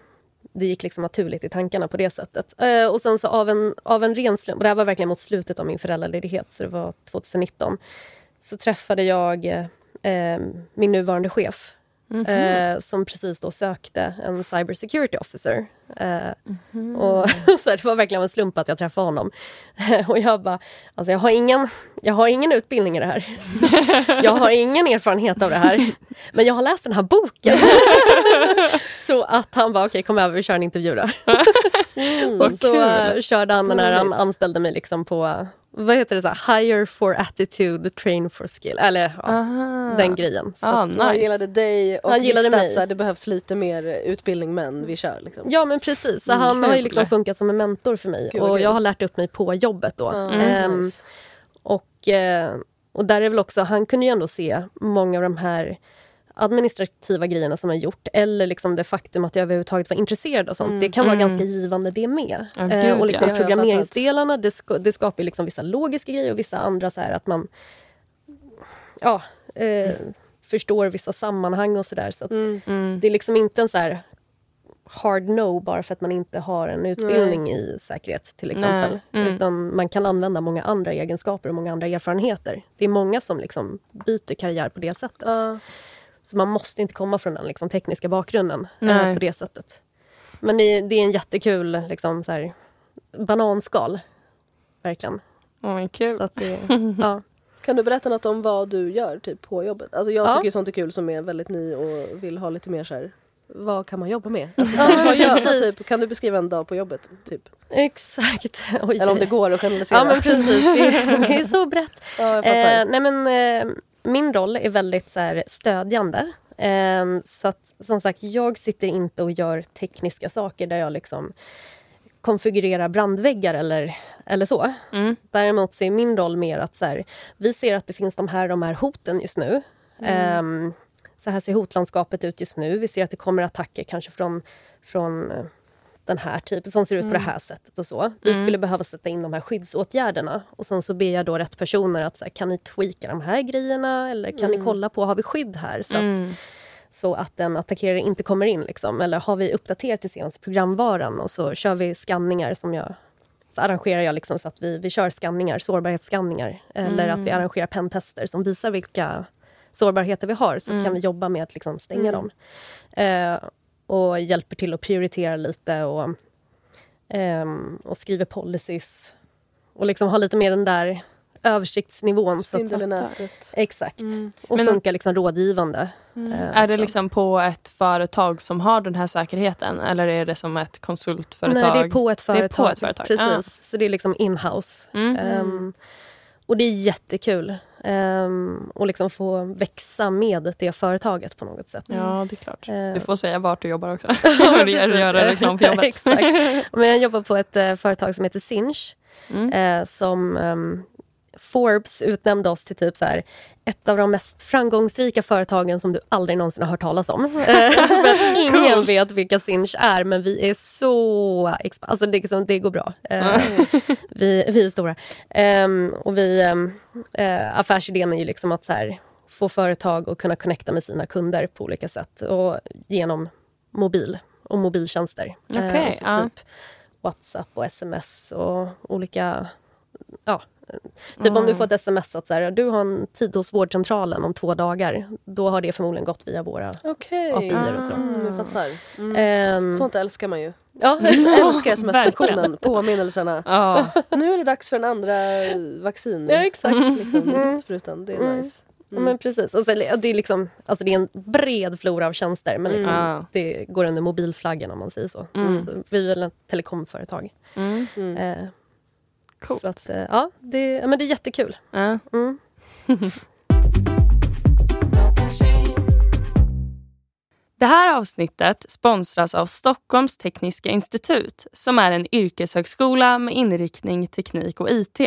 det gick liksom naturligt i tankarna på det sättet. Eh, och sen så av en, av en ren slump, och det här var verkligen mot slutet av min föräldraledighet, så det var 2019, så träffade jag eh, min nuvarande chef. Eh, som precis då sökte en cyber security officer. Eh, och, så det var verkligen en slump att jag träffade honom. och jag bara, alltså jag har, ingen, jag har ingen utbildning i det här. jag har ingen erfarenhet av det här. Men jag har läst den här boken. så att han bara, okej kom över, vi kör en intervju då. och Vad så kul. eh, körde han den här, han anställde mig liksom på, vad heter det, så här, hire for attitude, train for skill. Eller ja, Aha. den grejen. Så Ah, nice. Han gillade dig och Han gillade mig. att här, det behövs lite mer utbildning men vi kör liksom. Ja men precis, så han har ju kul. liksom funkat som en mentor för mig Gud, och jag har lärt upp mig på jobbet då. Ehm, nice. och, eh, och där är väl också, han kunde ju ändå se många av de här administrativa grejerna som jag gjort eller liksom det faktum att jag överhuvudtaget var intresserad av sånt. Det kan vara ganska givande det med. Eh, gud, och liksom ja. Programmeringsdelarna, det, ska, det skapar liksom vissa logiska grejer och vissa andra så här att man ja, eh, förstår vissa sammanhang och sådär. Så att Mm. det är liksom inte en så här hard no bara för att man inte har en utbildning i säkerhet till exempel. Nej. Mm. Utan man kan använda många andra egenskaper och många andra erfarenheter. Det är många som liksom byter karriär på det sättet. Ja. Så man måste inte komma från den liksom, tekniska bakgrunden eh, på det sättet. Men det, det är en jättekul liksom, så här, bananskal. Verkligen. Men kul. Att det, ja. Kan du berätta något om vad du gör typ, på jobbet? Alltså, jag Ja. tycker sånt är kul som är väldigt ny och vill ha lite mer så här. Vad kan man jobba med? Alltså, Ja, vad gör man, typ? Kan du beskriva en dag på jobbet? Typ? Exakt. Oj. Eller om det går att generalisera? Ja men precis, det är, det är så brett. Ja. Eh, nej men, eh, min roll är väldigt så här, stödjande. Eh, så att, som sagt, jag sitter inte och gör tekniska saker där jag liksom konfigurerar brandväggar eller, eller så. Mm. Däremot så är min roll mer att så här, vi ser att det finns de här, de här hoten just nu. Ehm, så här ser hotlandskapet ut just nu. Vi ser att det kommer attacker kanske från, från den här typen som ser ut på det här sättet och så. Vi skulle behöva sätta in de här skyddsåtgärderna och sen så ber jag då rätt personer att så här, kan ni tweaka de här grejerna eller kan ni kolla på, har vi skydd här? Så att, så att en attackerare inte kommer in. Liksom. Eller har vi uppdaterat till senaste programvaran och så kör vi skanningar som jag så arrangerar jag liksom så att vi, vi kör skanningar, sårbarhetsskanningar. Eller att vi arrangerar pentester som visar vilka sårbarheter vi har så kan vi jobba med att liksom stänga dem. Eh, och hjälper till att prioritera lite och, ehm, och skriver policies. Och liksom ha lite mer den där översiktsnivån. Så Spindel i att, nätet. exakt. Mm. Och Men- funkar liksom rådgivande. eh, Är det liksom på ett företag som har den här säkerheten eller är det som ett konsultföretag? Nej, det är på ett Det är företag. på ett företag, Precis, ja. så det är liksom in-house. Mm. Ehm, och det är jättekul. Um, och liksom få växa med det företaget på något sätt. Ja, det är klart. Eh, Du får säga vart du jobbar också. Ja, Och göra precis. göra reklam för jobbet. Exakt. Men jag jobbar på ett eh, företag som heter Sinch. Mm. Eh, som ehm, Forbes utnämnde oss till typ så här, ett av de mest framgångsrika företagen som du aldrig någonsin har hört talas om. Eh, för att ingen Coolt. vet vilka Sinch är, men vi är så... Alltså det, liksom, det går bra. Eh, vi, vi är stora. Ehm, och vi, ehm, eh, affärsidén är ju liksom att så här, få företag att kunna connecta med sina kunder på olika sätt. Och genom mobil och mobiltjänster. Eh, Okej, så ja. typ Whatsapp och sms och olika... Ja, typ om du får ett sms att så här, du har en tid hos vårdcentralen om två dagar. Då har det förmodligen gått via våra... Okej. API och så. Mm, jag fattar. Mm. Ehm, Sånt älskar man ju. ja. Jag älskar sms-funktionen, påminnelserna. Ja. Nu är det dags för en andra vaccin. ja, exakt. Liksom, Mm. sprutan. Det är Mm. nice. Ja, men precis. Och så, det, är liksom, alltså det är en bred flora av tjänster men liksom, Mm. Det går under mobilflaggen om man säger så. Mm. så vi är väl ett telekomföretag. Mm. Mm. Eh, Coolt. så att, eh, ja, det, ja, men det är jättekul. Ja. Mm. Det här avsnittet sponsras av Stockholms tekniska institut som är en yrkeshögskola med inriktning teknik och IT.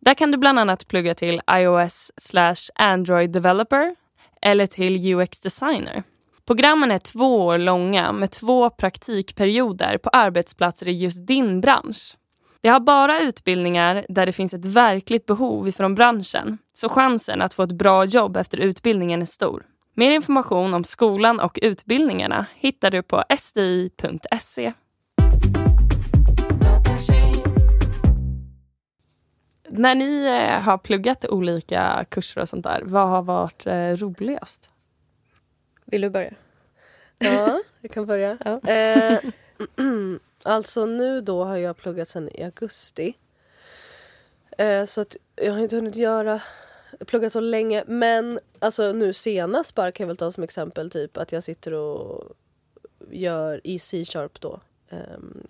Där kan du bland annat plugga till iOS slash Android developer eller till UX designer. Programmen är två år långa med två praktikperioder på arbetsplatser i just din bransch. Det har bara utbildningar där det finns ett verkligt behov ifrån branschen så chansen att få ett bra jobb efter utbildningen är stor. Mer information om skolan och utbildningarna hittar du på sti.se. När ni eh, har pluggat olika kurser och sånt där, vad har varit eh, roligast? Vill du börja? Ja, jag kan börja. Ja. Eh, alltså nu då har jag pluggat sen i augusti. Eh, så att jag har inte hunnit göra pluggat så länge. Men alltså nu senast bara kan jag väl ta som exempel typ att jag sitter och gör i C-sharp då. ehm,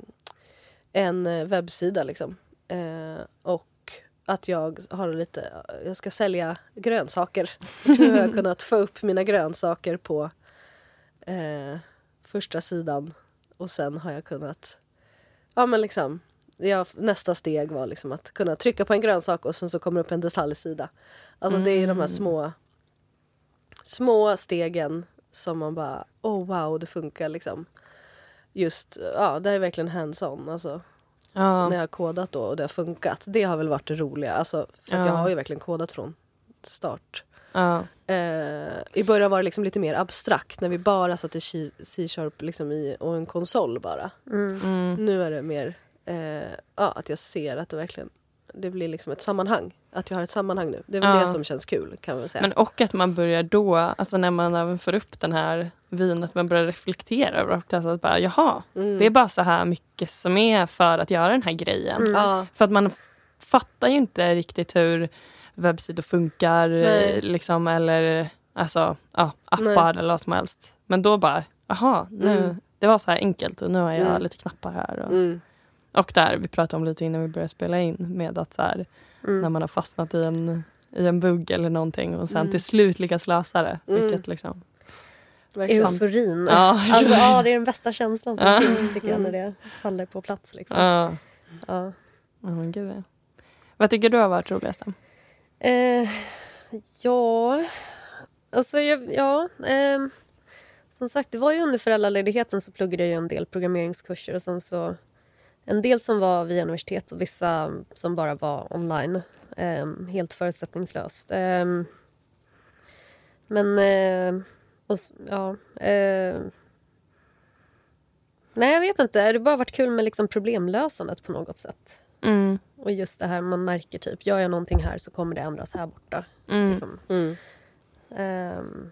en eh, webbsida liksom. Eh, och att jag har lite, jag ska sälja grönsaker. Och nu har jag kunnat få upp mina grönsaker på eh, första sidan och sen har jag kunnat, ja men liksom, jag, nästa steg var liksom att kunna trycka på en grönsak och sen så kommer upp en detaljsida. Alltså det är de här små, små stegen som man bara, oh wow det funkar liksom. Just, ja det är verkligen hands-on alltså. Ja. När jag har kodat då och det har funkat. Det har väl varit det roliga. Alltså, för Ja. jag har ju verkligen kodat från start. Ja. Eh, I början var det liksom lite mer abstrakt när vi bara satte C-sharp liksom i, och en konsol bara. Mm. Nu är det mer ja, att jag ser att det verkligen det blir liksom ett sammanhang. Att jag har ett sammanhang nu. Det är väl det som känns kul kan man säga. Men och att man börjar då, alltså när man även får upp den här vin, att man börjar reflektera över och att bara, jaha, Mm. det är bara så här mycket som är för att göra den här grejen. Mm. För att man fattar ju inte riktigt hur webbsidor funkar Nej. eh, liksom, eller alltså, ja, appar eller vad som helst. Men då bara, jaha, nu, Mm. det var så här enkelt och nu har jag Mm. lite knappar här. Och, mm. och där, vi pratade om lite innan vi började spela in, med att så här, Mm. när man har fastnat i en, i en bugg eller någonting och sen Mm. till slut lyckas lösa det. Mm. Vilket liksom. Euforin. Ja, Alltså, ja, det är den bästa känslan som Ja. finns tycker jag, när det faller på plats. Liksom. ja. Ja. Ja. Vad tycker du har varit roligast? Eh, ja, alltså jag, ja. Eh, som sagt, det var ju under föräldraledigheten så pluggade jag ju en del programmeringskurser och sen så en del som var via universitet och vissa som bara var online. Eh, helt förutsättningslöst. Ehm, men, eh, och, ja. Eh, nej, jag vet inte. Det har bara varit kul med liksom problemlösandet på något sätt. Mm. Och just det här man märker typ, gör jag någonting här så kommer det ändras här borta. Mm. Liksom. Mm. Ehm,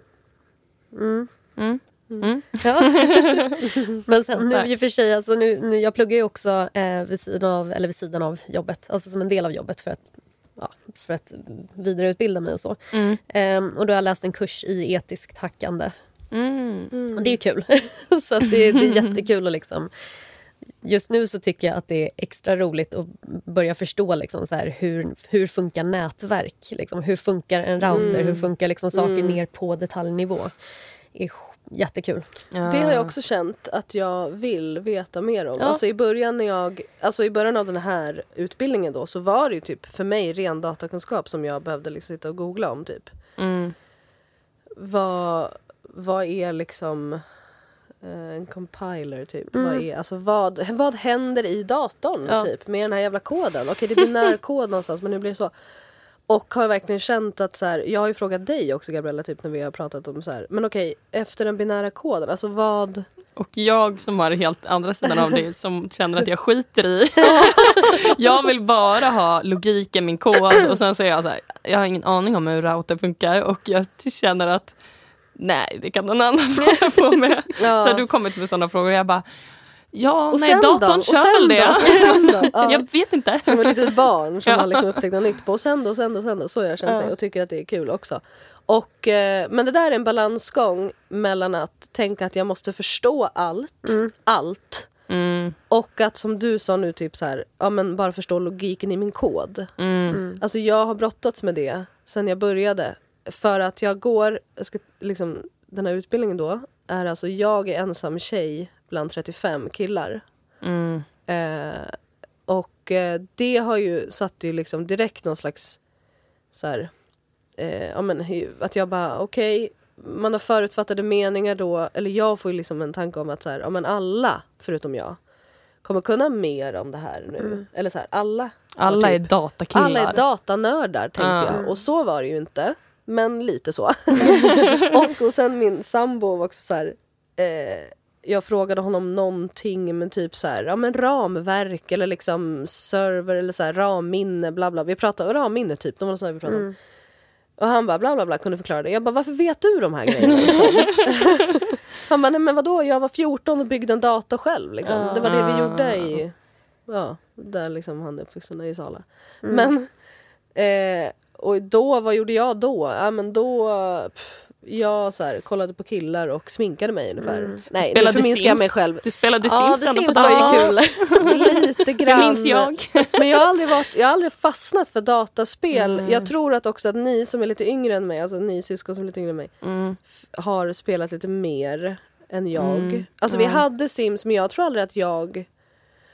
mm. Mm. Mm. Ja. Men sen nu i och för sig, alltså nu, nu, jag pluggar ju också eh, vid, sidan av, eller vid sidan av jobbet, alltså som en del av jobbet för att ja, för att vidareutbilda mig och så. Mm. Ehm, och då har jag läst en kurs i etiskt hackande. Mm. Och det är ju kul. så det, det är jättekul att liksom... Just nu så tycker jag att det är extra roligt att börja förstå liksom så här, hur, hur funkar nätverk. Liksom, hur funkar en router? Hur funkar liksom saker ner på detaljnivå? Det är jättekul. Det har jag också känt att jag vill veta mer om. Ja. Alltså i början när jag, alltså i början av den här utbildningen då så var det ju typ för mig ren datakunskap som jag behövde liksom sitta och googla om typ. Mm. Vad, vad är liksom en compiler typ? Mm. Vad, är, alltså vad, vad händer i datorn Ja. typ med den här jävla koden? Okej det är binärkod någonstans men nu blir det så. Och har verkligen känt att så här, jag har ju frågat dig också Gabriella typ när vi har pratat om så här, men okej efter den binära koden, alltså vad Och jag som har helt andra sidan av det som känner att jag skiter i. jag vill bara ha logik i min kod och sen så är jag så här, jag har ingen aning om hur router funkar och jag känner att nej, det kan någon annan fråga på med. Ja. Så har du kommit med sådana frågor och jag bara, ja, Och nej, sen då? datorn Och kör väl då? det. Då? Ja. Jag vet inte. Som ett litet barn som Ja. har liksom upptäckt något nytt på. Och sen då, och sen då, och sen då. Så har jag känt Ja. mig och tycker att det är kul också. Och, eh, men det där är en balansgång mellan att tänka att jag måste förstå allt, allt. Mm, Och att som du sa nu, typ så här, ja, men bara förstå logiken i min kod. mm, Alltså jag har brottats med det sen jag började. För att jag går, jag ska, liksom, den här utbildningen då, är alltså jag är ensam tjej bland 35 killar. mm, Eh, och eh, det har ju satt ju liksom direkt någon slags så här, eh, ja, men, att jag bara okej, man har förutfattade meningar då, eller jag får ju liksom en tanke om att så här, ja, men alla förutom jag kommer kunna mer om det här nu. Eller så här, alla. Alla är typ- datakillar. alla är datanördar tänkte Ja. jag. Och så var det ju inte. Men lite så. och, och sen min sambo var också så här. Eh, jag frågade honom någonting men typ så här, ja men ramverk eller liksom server eller så här ramminne bla bla. Vi pratade om ramminne typ, det var där vi pratade om. Och han bara bla bla bla kunde förklara det. Jag bara varför vet du de här grejerna? Liksom? han bara nej men vadå jag var 14 och byggde en dator själv liksom. Det var det vi gjorde i, ja där liksom han är uppvuxen i Sala. Men Eh, och då, vad gjorde jag då? Ja men då, pff, jag så här, kollade på killar och sminkade mig ungefär. Nej, nu Spelade förminskar jag mig själv. Du spelade Ja, Sims ändå på var ju kul. Lite grann. Det minns jag. Men jag har aldrig, varit, jag har aldrig fastnat för dataspel. Jag tror att också att ni som är lite yngre än mig, alltså ni syskon som är lite yngre än mig, Mm. har spelat lite mer än jag. Mm. Alltså vi hade Sims men jag tror aldrig att jag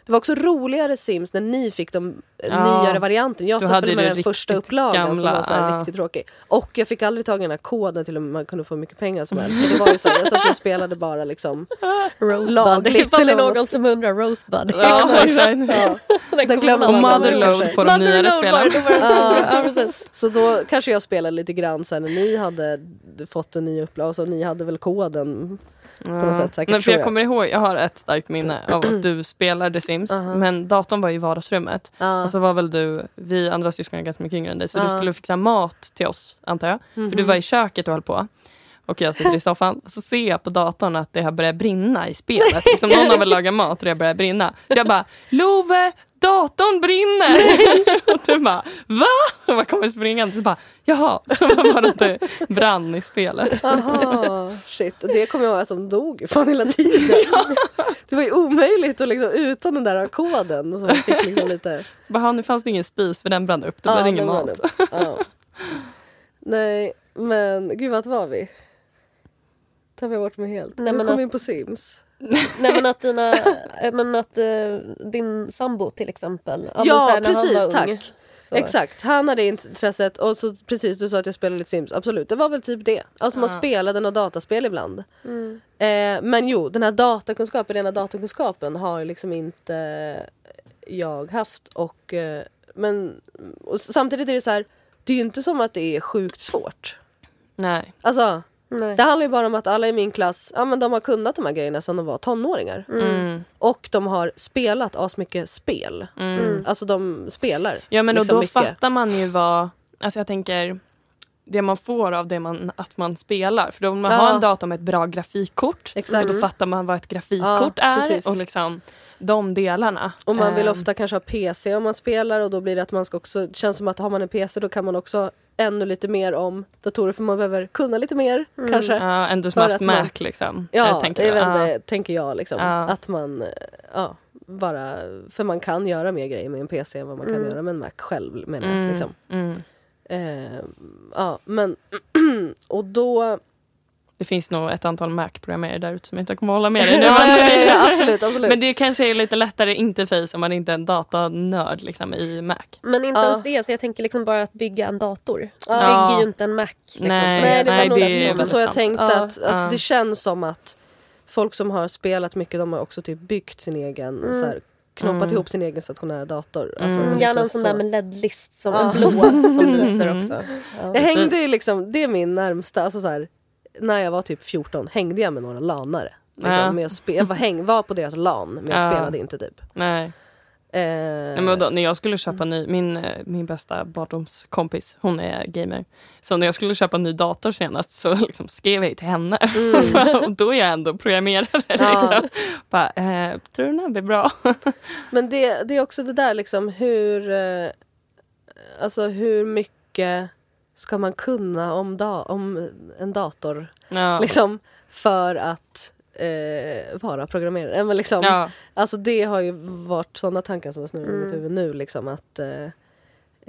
det var också roligare Sims när ni fick de eh, Ja. nyare varianten. Jag satt med den första upplagan som gamla, var så här ja. riktigt tråkig. Och jag fick aldrig tag i den här koden till att man kunde få hur mycket pengar som helst. Så det var ju så här, jag satt och spelade bara liksom. Rosebud. Lagligt Ifall det är någon som undrar. Rosebud. Ja, exakt. Ja. Den glömmer man glömma. Motherload på de nyare Motherload spelarna. Ja. Så då kanske jag spelade lite grann sen när ni hade fått en ny upplaga. Så ni hade väl koden på något sätt säkert. Men för jag jag. kommer ihåg, jag har ett starkt minne av att du spelade Sims, Uh-huh. men datorn var i vardagsrummet. Ja. Och så var väl du, vi andra syskon är ganska mycket yngre än dig, så du Ja. skulle fixa mat till oss, antar jag. För du var i köket och höll på. Och jag sitter i soffan, så ser jag på datorn att det har börjat brinna i spelet. Liksom någon har väl lagat mat och det har börjat brinna. Så jag bara, Love, datorn brinner! och du bara, va? Och jag kommer springande så bara, jaha. Så var det det brann i spelet. Aha, shit. Det kommer jag ihåg att de dog fan hela tiden. Det var ju omöjligt att liksom, utan den där koden. Så man fick liksom lite... Bara, nu fanns det ingen spis för den brann upp, då Ja, blev det ingen mat. Ja. Nej, men gud vart var vi? Tappade jag bort mig helt. Nej, Nu men kom att- vi in på Sims. Nej men att, dina, eh, men att eh, din sambo till exempel. Ja, så här, precis, tack. ung, Exakt, han hade intresset och så precis du sa att jag spelade lite Sims, absolut det var väl typ det. Alltså man Ja. spelade något dataspel ibland. Mm. Eh, men jo, den här datakunskapen, rena datakunskapen har ju liksom inte jag haft och eh, men och samtidigt är det så här, det är ju inte som att det är sjukt svårt. Nej. Alltså Nej. det handlar ju bara om att alla i min klass, ja men de har kunnat de här grejerna sedan de var tonåringar. Mm. Och de har spelat asmycket spel. Mm. Alltså de spelar Ja men liksom och då mycket. fattar man ju vad, alltså jag tänker det man får av det man, att man spelar. För då vill man Ja. ha en dator med ett bra grafikkort. Exakt. Och då fattar man vad ett grafikkort Ja, är. precis. Och liksom, de delarna. Och man vill Eh, ofta kanske ha PC om man spelar och då blir det att man ska också, det känns som att har man en PC då kan man också ännu lite mer om datorer för man behöver kunna lite mer kanske. Ja, ändå som För haft att man- Mac liksom. Ja, Jag tänker, jag ja. inte, tänker jag liksom. Ja. Att man, ja, bara, för man kan göra mer grejer med en PC än vad man kan göra med en Mac själv menar jag. Mm, Liksom. mm. Eh, ja, men och då... Det finns nog ett antal Mac-programmerare där ute som inte kommer hålla med dig. nu. ja, ja, ja, ja, absolut, absolut. Men det kanske är lite lättare interface om man inte är en datanörd liksom, i Mac. Men inte Ja. ens det, så jag tänker liksom bara att bygga en dator. Ja. bygger ju inte en Mac. Liksom, Nej, Nej, det var nej, nog det så jag sant. tänkte. Ja, att, alltså, ja. Det känns som att folk som har spelat mycket de har också typ byggt sin egen, så här, knoppat Mm. ihop sin egen stationära dator. Alltså, Mm. Gärna en sån så. där med LED-list, som Ja. en blå som Mm. lyser också. Ja. Jag hängde ju liksom, det är min närmsta, alltså så här, när jag var typ 14 hängde jag med några lanare. Liksom, Ja. spe- jag var, häng, var på deras LAN men jag Ja. spelade inte typ. Nej. Eh, Nej, men vadå, när jag skulle köpa ny, min, eh, min bästa barndomskompis, hon är gamer. Så när jag skulle köpa ny dator senast så liksom skrev jag till henne. och då är jag ändå programmerare. Liksom. Bara, eh, tror du den här blir bra? Men det, det är också det där liksom hur, eh, alltså hur mycket ska man kunna om, da, om en dator ja. liksom, för att eh, vara programmerare. Men liksom, Ja. Alltså det har ju varit sådana tankar som snurrar i Mm. mitt huvud nu. Liksom, att eh,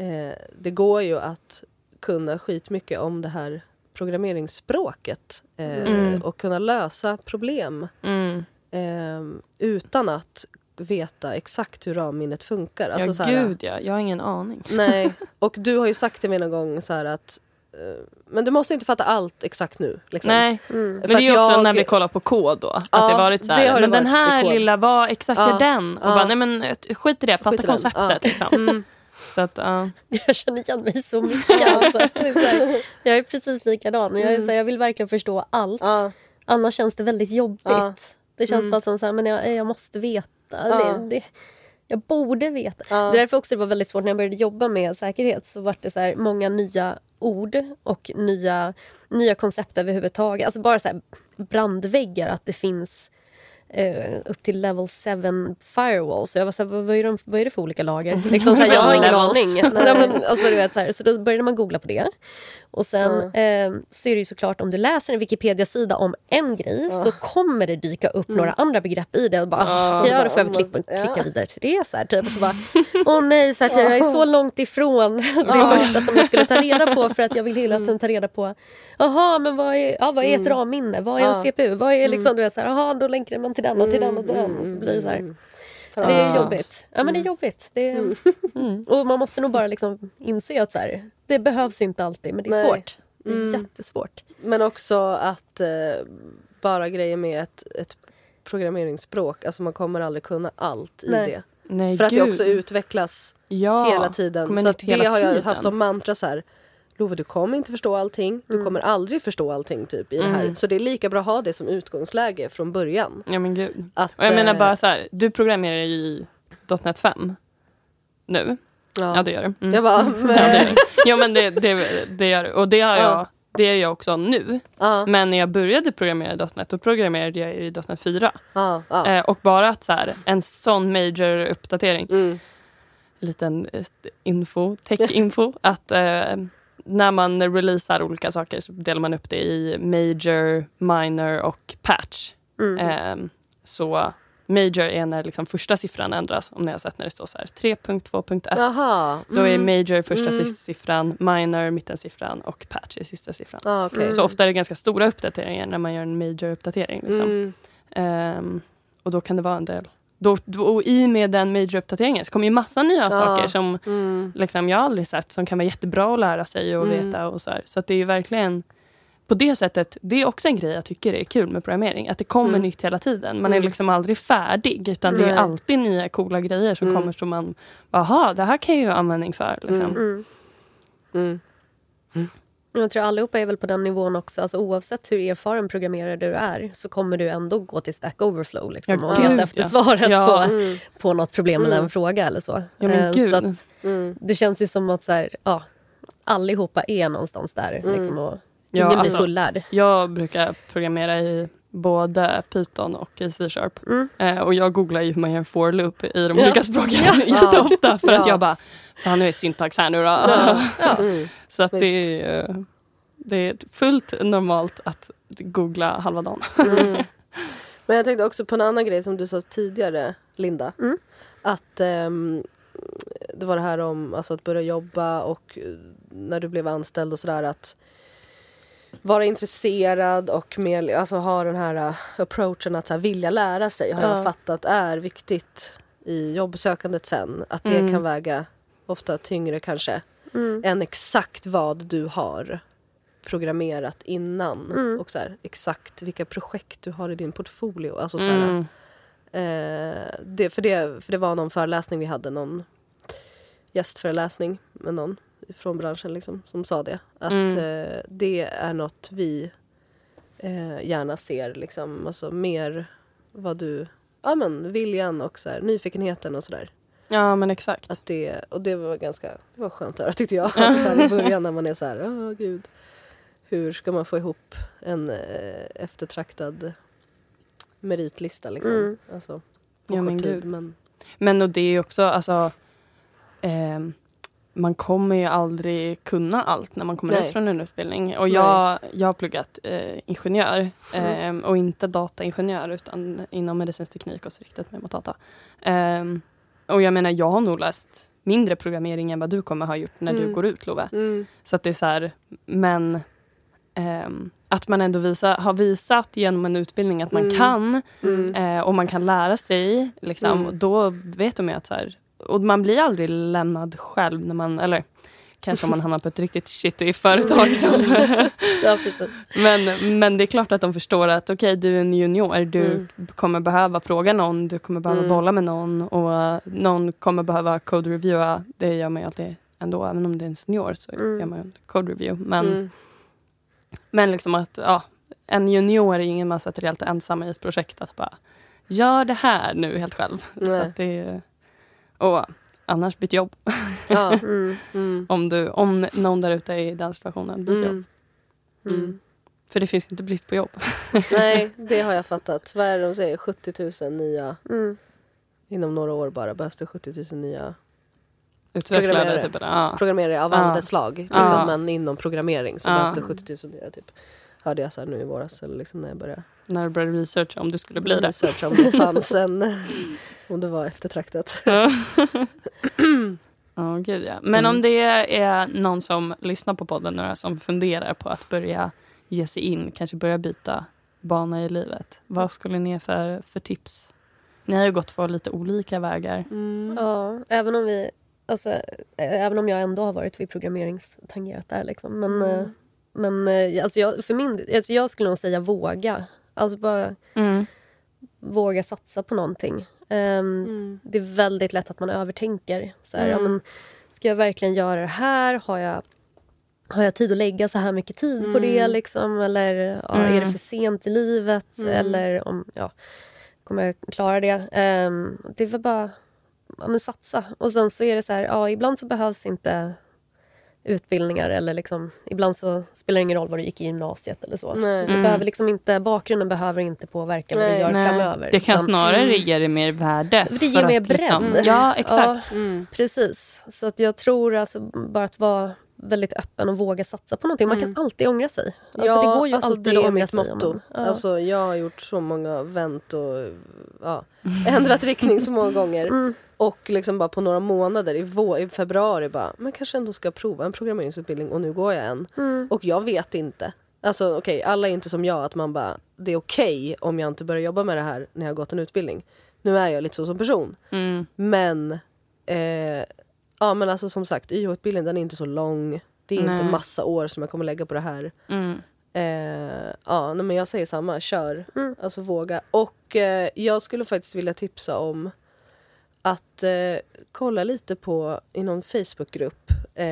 eh, Det går ju att kunna skitmycket om det här programmeringsspråket eh, Mm. och kunna lösa problem Mm. eh, utan att veta exakt hur ramminnet funkar. Alltså, ja, så här, gud ja. Jag har ingen aning. Nej, och du har ju sagt till mig någon gång så här att eh, men du måste inte fatta allt exakt nu. Liksom. Nej, Mm. men det är ju också jag- när vi kollar på kod då. Att Ja, det varit så det här, har det men den här lilla, vad exakt Ja, är den? Och ja. bara, nej men eh, skit i det, fatta i konceptet. Ja. Liksom. Mm. Så att, ja. Jag känner igen mig så mycket. Alltså. Jag är precis likadan. Jag, är Mm. så här, jag vill verkligen förstå allt. Ja, Annars känns det väldigt jobbigt. Ja. Det känns Mm. bara som så här, men jag, jag måste veta. Ja. Det, det, jag borde veta. Ja. Det är därför också det var väldigt svårt när jag började jobba med säkerhet. Så var det så här, många nya ord och nya, nya koncept överhuvudtaget. Alltså bara så här, brandväggar, att det finns eh, upp till level 7 firewall. Så jag var så här, vad, är de, vad är det för olika lager? Liksom så här, jag har ingen aning. Nej, men, alltså, du vet, så, här, så då började man googla på det. Och sen eh, så är det ju såklart om du läser en Wikipedia-sida om en grej så kommer det dyka upp några andra begrepp i det. Och bara, Ja. ja, då får jag väl klicka, ja. klicka vidare till det. Så här, typ. Och så bara, åh nej, så här, jag är så långt ifrån det första som jag skulle ta reda på för att jag vill hela tiden ta reda på Jaha, men vad är, ja, vad är ett ramminne? Vad är en Ja. CPU? Vad är liksom, du vet, så här, aha, då länkar man till den och till den och till den. Och så blir det så här. Fan, Det är jobbigt. Ja, men det är jobbigt. Det är, Mm. Och man måste nog bara liksom inse att så här, det behövs inte alltid, men det är Nej. svårt. Det är Mm. jättesvårt. Men också att eh, bara grejer med ett, ett programmeringsspråk, alltså man kommer aldrig kunna allt i Nej. det. Nej, För att det gud. också utvecklas ja. hela tiden. Så att nytt hela det har jag tiden. haft som mantra så här. Love, du kommer inte förstå allting. Du kommer aldrig förstå allting typ i det här. Mm. Så det är lika bra att ha det som utgångsläge från början. Ja men gud. Att, Och jag menar eh, bara så här, du programmerar ju i .NET 5 nu. Ja. Ja det gör du. Mm. Jag bara, Ja, det, men, gör du. ja men det, det, det gör du. Och det har jag, Ja. det är jag också nu. ja, Men när jag började programmera i .NET då programmerade jag i .NET 4. ja, ja. Eh, och bara att så här, en sån major uppdatering, Mm. liten eh, info, tech-info, att eh, när man releasar olika saker så delar man upp det i major, minor och patch. Mm. Eh, så major är när liksom första siffran ändras, om ni har sett när det står så här 3.2.1. Jaha. Då är mm. major första Mm. siffran, minor mittensiffran och patch är sista siffran. Ah, okej. Så ofta är det ganska stora uppdateringar när man gör en major-uppdatering. Liksom. Mm. Ehm, och då kan det vara en del. Då, då, och I med den major-uppdateringen så kommer ju massa nya saker som Mm. liksom, jag aldrig sett som kan vara jättebra att lära sig och Mm. veta. Och så här. så det är verkligen på det sättet, det är också en grej jag tycker är kul med programmering. Att det kommer Mm. nytt hela tiden. Man är Mm. liksom aldrig färdig. Utan det är alltid nya coola grejer som Mm. kommer som man, jaha, det här kan jag ju ha användning för. Liksom. Mm. Mm. Mm. Jag tror allihopa är väl på den nivån också. Alltså, oavsett hur erfaren programmerare du är så kommer du ändå gå till Stack Overflow liksom, Ja, och leta efter svaret Ja. på, Mm. på något problem eller Mm. en fråga eller så. Ja, men Eh, gud. så att, Mm. det känns ju som att så här, ja, allihopa är någonstans där. Mm. Liksom, och Ja, ingen alltså- blir fullärd. Jag brukar programmera i både Python och i C-sharp. Mm. Eh, och jag googlar ju hur man gör en for loop i de Ja. olika språken Ja. jätteofta för att Ja. jag bara, fan nu är syntax här nu då. Alltså, Ja. Mm. Så att Visst. det är, det är fullt normalt att googla halva dagen. Mm. Men jag tänkte också på en annan grej som du sa tidigare, Linda. Mm. Att ehm, det var det här om alltså, att börja jobba och eh, när du blev anställd och sådär att vara intresserad och mer, alltså, ha den här eh, approachen att så här, vilja lära sig har Ja. jag fattat är viktigt i jobbsökandet sen. Att det Mm. kan väga ofta tyngre kanske Mm. än exakt vad du har programmerat innan. Mm. Och så här, exakt vilka projekt du har i din portfolio. Alltså så här, eh, det, för, det, för det var någon föreläsning vi hade, någon gästföreläsning med någon från branschen liksom, som sa det. Att Mm. eh, det är något vi eh, gärna ser. Liksom, alltså mer vad du, ja men viljan och så här, nyfikenheten och sådär. Ja men exakt. Att det, och det var ganska det var skönt att höra tyckte jag. Alltså, så här, I början när man är så här, åh gud. Hur ska man få ihop en eh, eftertraktad meritlista liksom? Mm. Alltså, på Ja, men kort tid. gud. Men, Men och det är ju också, alltså, ehm, man kommer ju aldrig kunna allt när man kommer Nej. ut från en utbildning. Och Nej. jag, jag har pluggat eh, ingenjör ehm, och inte dataingenjör utan inom medicinsk teknik och så riktat mig mot data. Ehm, och jag menar, jag har nog läst mindre programmering än vad du kommer ha gjort när du Mm. går ut Love. mm, Så att det är så här, men ehm, att man ändå visa, har visat genom en utbildning att man Mm. kan mm, eh, och man kan lära sig. Liksom, Mm. Då vet de ju att så här, och man blir aldrig lämnad själv när man, eller kanske om man hamnar på ett riktigt shitty företag. Ja, precis. men, men det är klart att de förstår att okej, du är en junior, du Mm. kommer behöva fråga någon, du kommer behöva Mm. bolla med någon och någon kommer behöva code reviewa. Det gör man ju alltid ändå, även om det är en senior så Mm. gör man ju en code review. Men, mm, men liksom att ja, en junior är ju ingen man sätter helt ensam i ett projekt att bara gör det här nu helt själv. Så Nej. att det är, och annars byt jobb. ja, Mm. mm, Om, du, om någon där ute är i den situationen, byt jobb. mm, mm. För det finns inte brist på jobb. Nej, det har jag fattat. Vad är det de säger? 70 000 nya, Mm. inom några år bara behövs det 70 000 nya Utvecklare Programmerare. typ. eller- Ja. programmerare av Ja. andra slag. Liksom, Ja. Men inom programmering så Ja. behövs det 70 000 nya typ. Hörde jag så här nu i våras eller liksom när jag började När du började researcha om du skulle bli det. researcha om det fanns en, om det var eftertraktat. Ja, Ja, gud ja. Men Mm. om det är någon som lyssnar på podden nu då, som funderar på att börja ge sig in, kanske börja byta bana i livet. Vad skulle ni ge för, för tips? Ni har ju gått för lite olika vägar. Mm. Ja, även om vi... Alltså, eh, även om jag ändå har varit vid programmeringstangerat där. Liksom. Men, Mm. eh, men eh, alltså jag, för min, alltså jag skulle nog säga våga. Alltså bara Mm. våga satsa på någonting. Ehm, Mm. Det är väldigt lätt att man övertänker. Så här, ja, Mm. men, ska jag verkligen göra det här? Har jag, har jag tid att lägga så här mycket tid på det? Mm. Liksom? Eller ja, Mm. är det för sent i livet? Mm. Eller om, ja, kommer jag klara det? Ehm, det väl bara ja, men satsa. Och sen så är det så här, ja, ibland så behövs inte utbildningar eller liksom, ibland så spelar det ingen roll vad du gick i gymnasiet eller så. Nej. Mm. behöver liksom inte, bakgrunden behöver inte påverka vad du gör Nej, framöver. Det kan utan- snarare ge dig mer värde. För det ger mer att liksom- bredd. Ja, exakt. Mm. Precis. Så att jag tror alltså bara att vara väldigt öppen och våga satsa på någonting. Man Mm. kan alltid ångra sig. Alltså, det går ju alltså, alltid det att är ångra mitt sig. om motto. man- Ja. Alltså, jag har gjort så många vänt och ja, ändrat riktning så många gånger. Mm. Och liksom bara på några månader i, vå- i februari bara, men kanske ändå ska prova en programmeringsutbildning och nu går jag en. Mm. Och jag vet inte. Alltså okej, alla är inte som jag att man bara, det är okej om jag inte börjar jobba med det här när jag har gått en utbildning. Nu är jag lite så som person. Mm. Men, eh, ja men alltså som sagt, YH-utbildningen den är inte så lång. Det är inte Nej. massa år som jag kommer lägga på det här. Mm. Eh, ja, nej, men jag säger samma, kör. Mm. Alltså våga. Och eh, jag skulle faktiskt vilja tipsa om att eh, kolla lite på i någon Facebookgrupp. Eh,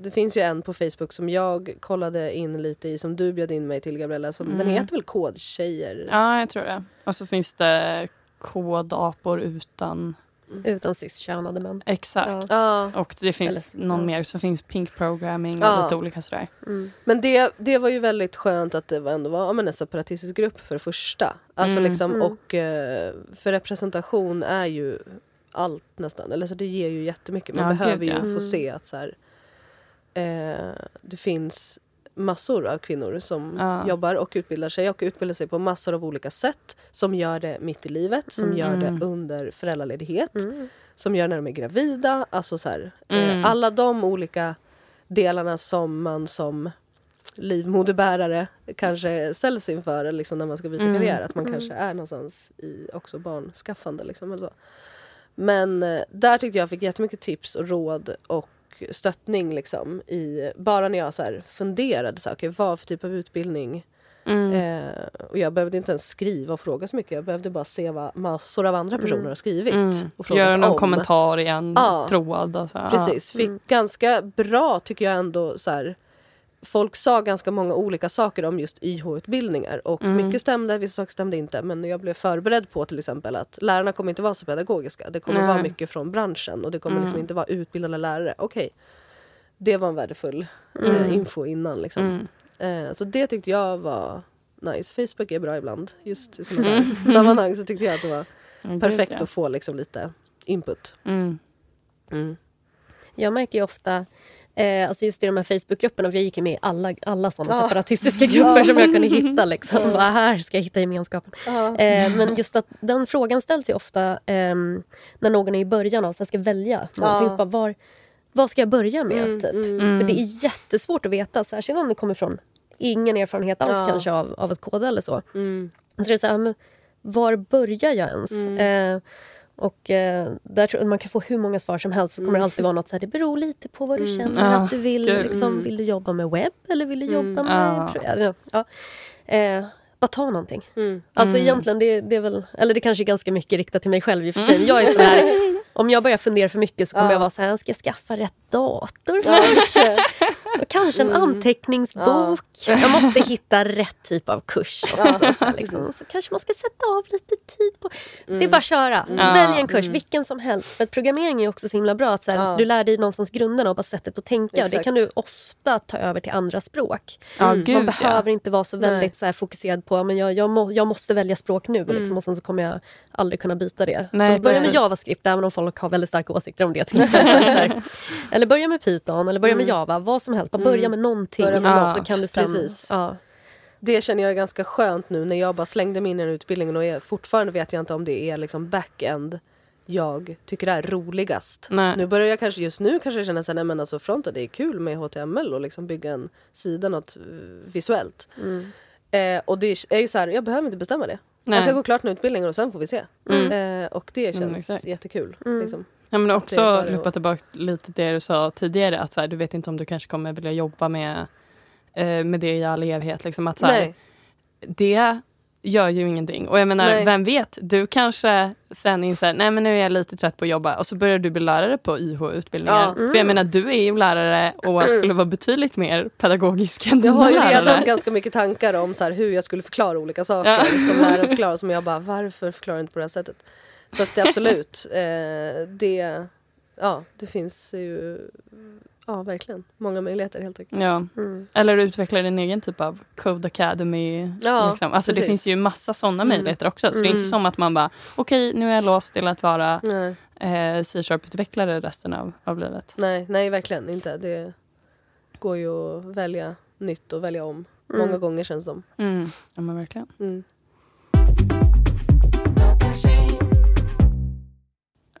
det finns ju en på Facebook som jag kollade in lite i, som du bjöd in mig till Gabriella. Som, Den Mm. heter väl Kodtjejer? Ja, jag tror det. Och så finns det kodapor utan utan cis-könade män. Exakt. Ja. Och det finns Eller- någon ja. mer, så finns pink programming och Ja. lite olika sådär. Mm. Men det, det var ju väldigt skönt att det var ändå var men en separatistisk grupp för det första. Alltså Mm. liksom, Mm. och eh, för representation är ju allt nästan. Eller så det ger ju jättemycket. Man Ja, behöver gud, ja. ju få Mm. se att så här, eh, det finns massor av kvinnor som Ja. jobbar och utbildar sig och utbildar sig på massor av olika sätt. Som gör det mitt i livet, som Mm. gör Mm. det under föräldraledighet Mm. som gör när de är gravida. Alltså så här, Mm. eh, alla de olika delarna som man som livmoderbärare kanske ställs inför liksom när man ska byta Mm. karriär. Att man Mm. kanske är någonstans i också barnskaffande. Liksom, eller så. Men eh, där tyckte jag fick jättemycket tips och råd och stöttning liksom, i, bara när jag så här funderade, så här, okay, vad för typ av utbildning Mm. Eh, och jag behövde inte ens skriva och fråga så mycket. Jag behövde bara se vad massor av andra personer Mm. har skrivit. Mm. Och Göra någon om. kommentar i en Ja. tråd. Och så. Ja. Precis. Fick Mm. ganska bra tycker jag ändå så här, Folk sa ganska många olika saker om just YH-utbildningar och Mm. mycket stämde, vissa saker stämde inte. Men jag blev förberedd på till exempel att lärarna kommer inte vara så pedagogiska. Det kommer Nej. vara mycket från branschen och det kommer liksom Mm. inte vara utbildade lärare. Okej, det var en värdefull Mm. eh, info innan. Liksom. Mm. Eh, så det tyckte jag var nice. Facebook är bra ibland. Just i sådana Mm. sammanhang så tyckte jag att det var perfekt att få liksom lite input. Mm. Mm. Jag märker ju ofta, eh, alltså just i de här Facebookgrupperna, för jag gick med i alla, alla sådana Ja. separatistiska grupper Ja. som jag kunde hitta. Liksom. Bara, här ska jag hitta gemenskapen. Ja. Eh, men just att den frågan ställs ju ofta ehm, när någon är i början av så ska välja någonting. Ja. Bara, var, vad ska jag börja med? Mm, typ? mm. Mm. För det är jättesvårt att veta, särskilt om det kommer från ingen erfarenhet alls Ja. kanske av, av ett kode eller så. Mm. Så det är så här, men var börjar jag ens? Mm. Eh, och eh, där tror jag, man kan få hur många svar som helst så kommer det alltid vara något så här, det beror lite på vad du Mm. känner Ja, att du vill. Liksom, Mm. Vill du jobba med webb eller vill du Mm. jobba med... Pro- Ja. Ja. Eh, bara ta någonting. Mm. Alltså Mm. egentligen, det, det är väl, eller det kanske är ganska mycket riktat till mig själv i och för sig. Men jag är sån här, om jag börjar fundera för mycket så kommer Ja. jag vara så här, ska jag skaffa rätt dator Ja, först? Och kanske en Mm. anteckningsbok. Jag måste hitta rätt typ av kurs också. Ja, så, här, liksom. så kanske man ska sätta av lite tid på... Det är Mm. bara att köra. Ja. Välj en kurs, Mm. vilken som helst. För att programmering är också så himla bra. Att så här, Ja. Du lär dig någonstans grunderna och bara sättet att tänka. Och det Exakt. kan du ofta ta över till andra språk. Ja, Mm. gud, Man ja. behöver inte vara så väldigt så här, fokuserad på men jag, jag, må, jag måste välja språk nu Mm. liksom, och sen så kommer jag aldrig kunna byta det. Nej, Då börja med. JavaScript även om folk har väldigt starka åsikter om det. Till exempel. Eller börja med Python eller börja med Mm. Java. Vad som helst, bara börja Mm. med någonting. Börja med något. så kan du sen, Precis. Ja. Det känner jag är ganska skönt nu när jag bara slängde mig in i den utbildningen och är, fortfarande vet jag inte om det är liksom back-end jag tycker är roligast. Nej. Nu börjar jag kanske just nu kanske jag känna att nej men alltså fronten, det är kul med HTML och liksom bygga en sida något eh, visuellt. Mm. Eh, och det är ju så här, jag behöver inte bestämma det. Nej. Jag ska gå klart en utbildning och sen får vi se. Mm. Eh, och det känns Mm, jättekul. Mm. Liksom. Ja, men också att- tillbaka lite till det du sa tidigare. Att så här, du vet inte om du kanske kommer vilja jobba med, eh, med det i all evighet. Liksom, att, så här, Nej. det gör ju ingenting. Och jag menar, Nej. vem vet? Du kanske sen inser, nej men nu är jag lite trött på att jobba. Och så börjar du bli lärare på YH-utbildningar. Ja. För jag menar, du är ju lärare och skulle vara betydligt mer pedagogisk än Jag dina har ju redan lärare. ganska mycket tankar om så här, hur jag skulle förklara olika saker Ja. som läraren förklarar som jag bara varför förklarar du inte på det här sättet? Så att det absolut, eh, det, ja, det finns ju ja, verkligen många möjligheter helt enkelt. Ja. Mm. Eller utveckla din egen typ av Code Academy. Ja, liksom. Alltså det finns ju massa sådana Mm. möjligheter också. Så det är Mm. inte som att man bara, okej nu är jag låst till att vara eh, C-sharp-utvecklare resten av, av livet. nej, nej, verkligen inte. Det går ju att välja nytt och välja om Mm. många gånger känns som. Mm. Ja men verkligen.